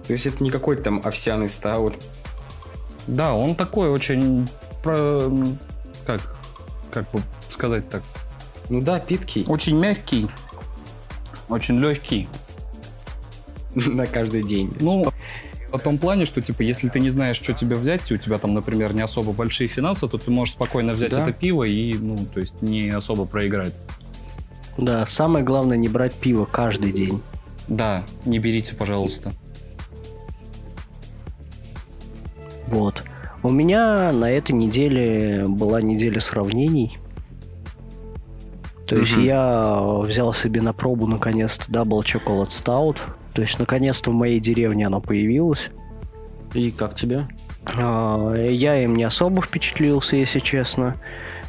То есть это не какой-то там овсяный стаут. Да, он такой очень... про- как, как бы сказать так? Ну да, питкий Очень мягкий, очень легкий. на каждый день. Ну, в том плане, что, типа, если ты не знаешь, что тебе взять, и у тебя там, например, не особо большие финансы, то ты можешь спокойно взять Да. это пиво и, ну, то есть не особо проиграть. Да, самое главное не брать пиво каждый день. Да, не берите, пожалуйста. Вот. У меня на этой неделе была неделя сравнений. То есть Мгм. я взял себе на пробу наконец-то Double Chocolate Stout. То есть наконец-то в моей деревне оно появилось. И как тебе? А, Я им не особо впечатлился, если честно.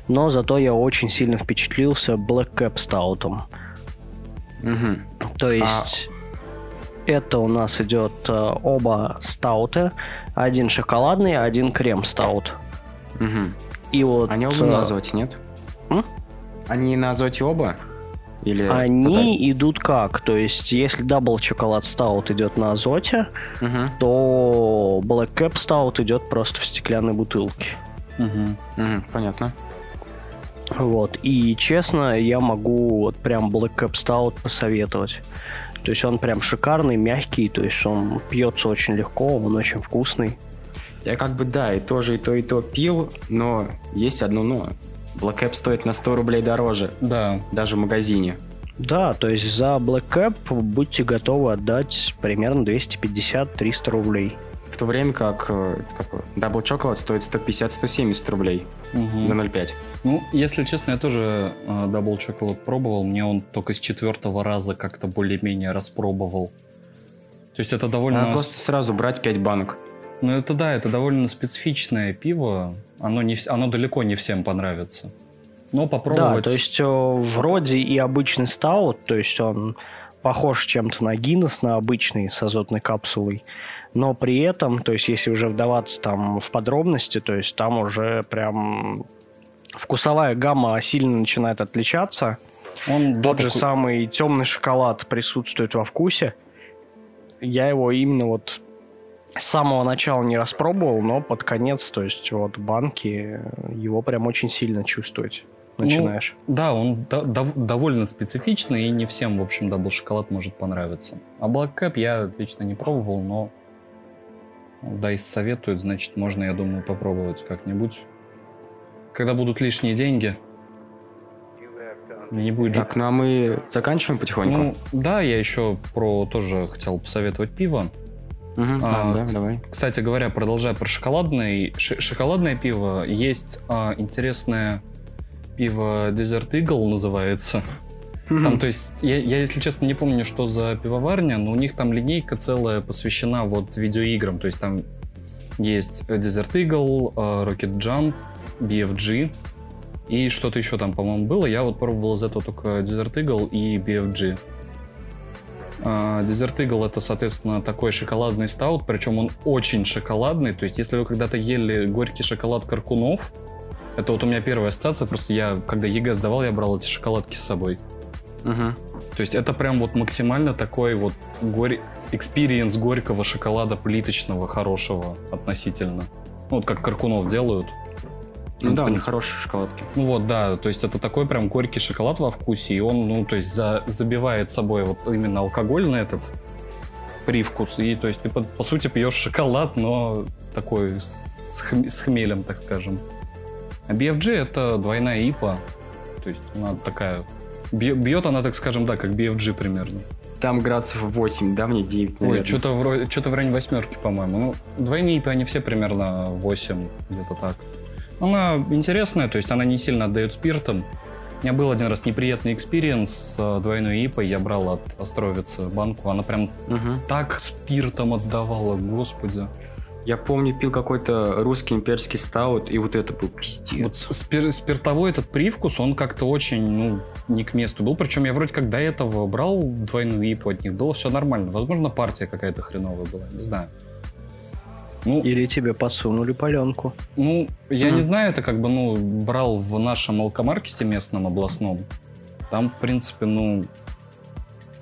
Но зато я очень сильно впечатлился Black Cap Stout. Мгм. То есть это у нас идет э, оба стауты. Один шоколадный, один крем стаут. Мгм. И вот Они оба э, на азоте, нет? М? Они на азоте оба? Или они идут как? То есть, если Double Chocolate Stout идет на азоте? Мгм. то Black Cap Stout идет просто в стеклянной бутылке. Мгм. Мгм, Понятно. Вот. И честно, я могу вот прям Black Cap Stout посоветовать. То есть он прям шикарный, мягкий, то есть он пьется очень легко, он очень вкусный. Я как бы, да, и тоже и то, и то пил, но есть одно но. Black Cap стоит на 100 рублей дороже, Да, даже в магазине. Да, то есть за Black Cap будьте готовы отдать примерно 250-300 рублей. В то время как, э, какой, Double Chocolate стоит 150-170 рублей Мгм. за 0,5. Ну, если честно, я тоже э, Double Chocolate пробовал. Мне он только с четвертого раза как-то более-менее распробовал. То есть это довольно... Надо просто сразу брать 5 банок. Ну, это да, это довольно специфичное пиво. Оно, не, оно далеко не всем понравится. Но попробовать... Да, то есть э, вроде и обычный стаут, то есть он похож чем-то на Гиннес, на обычный с азотной капсулой, но при этом, то есть если уже вдаваться там в подробности, то есть там уже прям вкусовая гамма сильно начинает отличаться. он Тот же такой- самый темный шоколад присутствует во вкусе. Я его именно вот с самого начала не распробовал, но под конец, то есть вот банки, его прям очень сильно чувствовать начинаешь. Да, он до- дов- довольно специфичный, и не всем, в общем, double шоколад может понравиться. А Black Cap я лично не пробовал, но Дайс советует, значит, можно, я думаю, попробовать как-нибудь. Когда будут лишние деньги, не будет же Так, ну а мы заканчиваем потихоньку? Ну, да, я еще про тоже хотел посоветовать пиво. Мгм, а, да, давай. Кстати говоря, продолжая про шоколадное, ш- шоколадное пиво, есть а, интересное пиво Desert Eagle называется. Там, то есть, я, я, если честно, не помню, что за пивоварня, но у них там линейка целая посвящена вот видеоиграм. То есть там есть Desert Eagle, а, Rocket Jump, BFG и что-то еще там, по-моему, было. Я вот пробовал из этого только Desert Eagle и BFG. А, Desert Eagle это, соответственно, такой шоколадный стаут, причем он очень шоколадный. То есть, если вы когда-то ели горький шоколад Коркунов, это вот у меня первая ассоциация, просто я, когда ЕГЭ сдавал, я брал эти шоколадки с собой. Мгм. То есть это прям вот максимально такой вот горь... experience горького шоколада плиточного, хорошего относительно. Ну, вот как Коркунов делают. Ну да, принципе. хорошие шоколадки. Ну вот, да, то есть это такой прям горький шоколад во вкусе, и он, ну, то есть за- забивает собой вот именно алкогольный этот привкус, и то есть ты по, по сути пьешь шоколад, но такой с, хм- с хмелем, так скажем. А BFG это двойная ипа, то есть она такая... Бьет она, так скажем, да, как BFG примерно. Там градусов 8, да, мне 9, Ой, наверное. что-то в, что-то в районе восьмерки, по-моему. Ну, двойные ипы, они все примерно 8, где-то так. Она интересная, то есть она не сильно отдает спиртом. У меня был один раз неприятный experience с э, двойной ипой. Я брал от Островицы банку. Она прям Мгм. так спиртом отдавала, господи. Я помню, пил какой-то русский имперский стаут, и вот это был Вот пиздец. спир- спиртовой этот привкус, он как-то очень, ну, не к месту был. Причем я вроде как до этого брал двойную ипу от них. Было все нормально. Возможно, партия какая-то хреновая была, не знаю. Ну, Или тебе подсунули паленку. Ну, я Мгм. не знаю, это как бы, ну, брал в нашем алкомаркете местном областном. Там, в принципе, ну,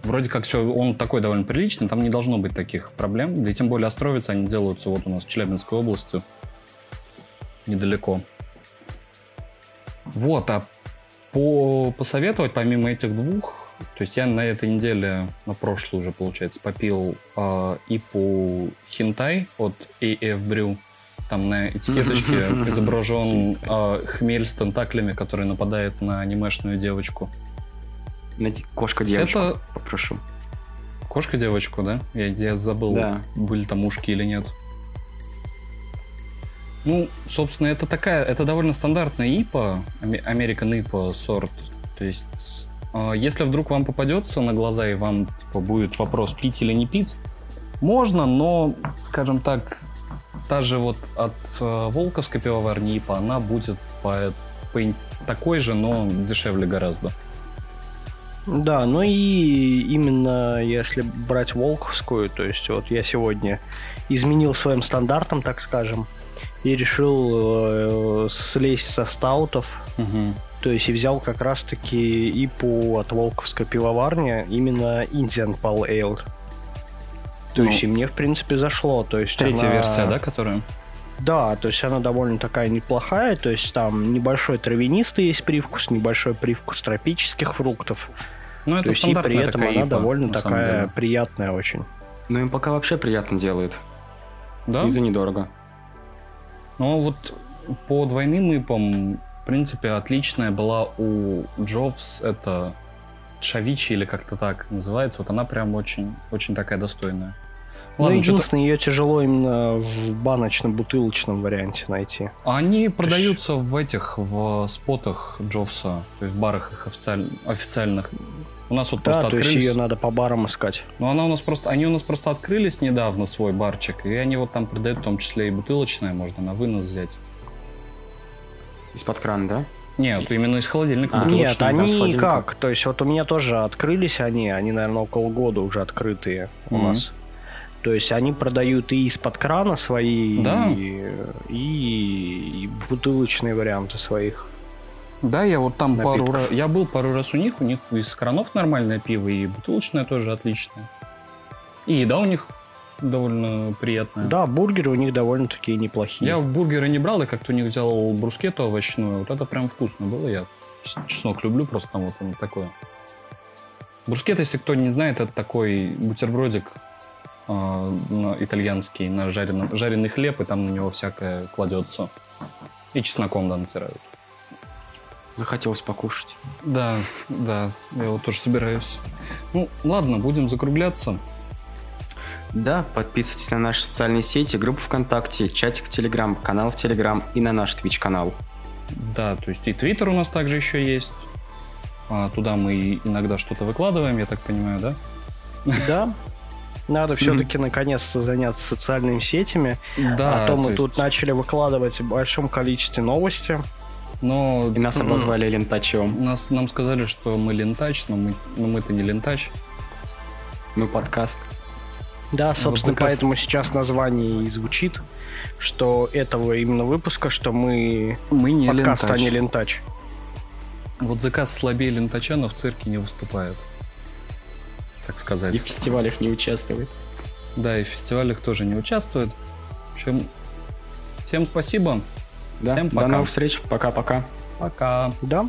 вроде как все, он такой довольно приличный, там не должно быть таких проблем. Да и тем более Островицы, они делаются вот у нас в Челябинской области, недалеко. Вот, а по, посоветовать, помимо этих двух, то есть я на этой неделе, на прошлой уже, получается, попил э, ипу Хинтай от AF Brew. Там на этикеточке изображен э, хмель с тентаклями, который нападает на анимешную девочку. Найди Кошка-девочку, Это попрошу. кошка-девочку, да? Я, я забыл, Да. были там ушки или нет. Ну, собственно, это такая, это довольно стандартная ИПА, American IPA сорт. То есть, если вдруг вам попадется на глаза и вам типа, будет вопрос, пить или не пить, можно, но, скажем так, та же вот от э, Волковской пивоварни ИПА, она будет по, по такой же, но дешевле гораздо. Да, ну и именно если брать Волковскую, то есть вот я сегодня изменил своим стандартам, так скажем, и решил э, слезть со стаутов, Мгм. То есть и взял как раз-таки ипу от Волковской пивоварни, именно Indian Pale Ale. То Ну, есть и мне, в принципе, зашло. То есть Третья она- версия, да, которая? Да, то есть она довольно такая неплохая, то есть там небольшой травянистый есть привкус, небольшой привкус тропических фруктов. Ну, то это есть и при этом такая она ипа, довольно такая деле. приятная очень. Ну, им пока вообще приятно делает. Да? И за недорого. Ну, вот по двойным ипам, в принципе, отличная была у Джовс, это Чавичи или как-то так называется. Вот она прям очень, очень такая достойная. Ну, Ладно, что-то- единственное, ее тяжело именно в баночно-бутылочном варианте найти. Они продаются в этих, в спотах Джовса, то есть в барах их официаль- официальных. У нас вот Да, просто то есть открылись. ее надо по барам искать. Но она у нас просто, они у нас просто открылись недавно, свой барчик, и они вот там продают в том числе и бутылочное, можно на вынос взять. Из-под крана, да? Нет, именно из холодильника А. Нет, они как? То есть вот у меня тоже открылись они, они, наверное, около года уже открытые у Мгм. нас. То есть они продают и из-под крана свои, Да. и, и- и бутылочные варианты своих. Да, я вот там пару напитков. раз... Я был пару раз у них, у них из кранов нормальное пиво, и бутылочное тоже отличное. И еда у них довольно приятная. Да, бургеры у них довольно-таки неплохие. Я бургеры не брал, и как-то у них взял брускету овощную. Вот это прям вкусно было. Я чеснок люблю, просто там вот он такое. Брускет, если кто не знает, это такой бутербродик на- итальянский на жареном, жареный хлеб, и там на него всякое кладется. И чесноком, да, натирают. Захотелось покушать. Да, да, я вот тоже собираюсь. Ну, ладно, будем закругляться. Да, подписывайтесь на наши социальные сети, группу ВКонтакте, чатик в Телеграм, канал в Телеграм и на наш Твич-канал. Да, то есть и Твиттер у нас также еще есть. А, туда мы иногда что-то выкладываем, я так понимаю, да? Да, Надо все-таки наконец-то заняться социальными сетями. Да, а то мы есть- тут начали выкладывать в большом количестве новости. Но И нас обозвали лентачом. нас, нам сказали, что мы лентач, но мы, но мы-то не лентач. Мы подкаст. Да, собственно, заказ- поэтому сейчас название и звучит, что этого именно выпуска, что мы Мы не подкаст, а лентач. не лентач. Вот заказ слабее лентача, но в цирке не выступает. Так И сказать. в фестивалях не участвует. Да, и в фестивалях тоже не участвует. В общем, всем спасибо. Да, Всем до пока. новых встреч. Пока-пока. Пока. Да,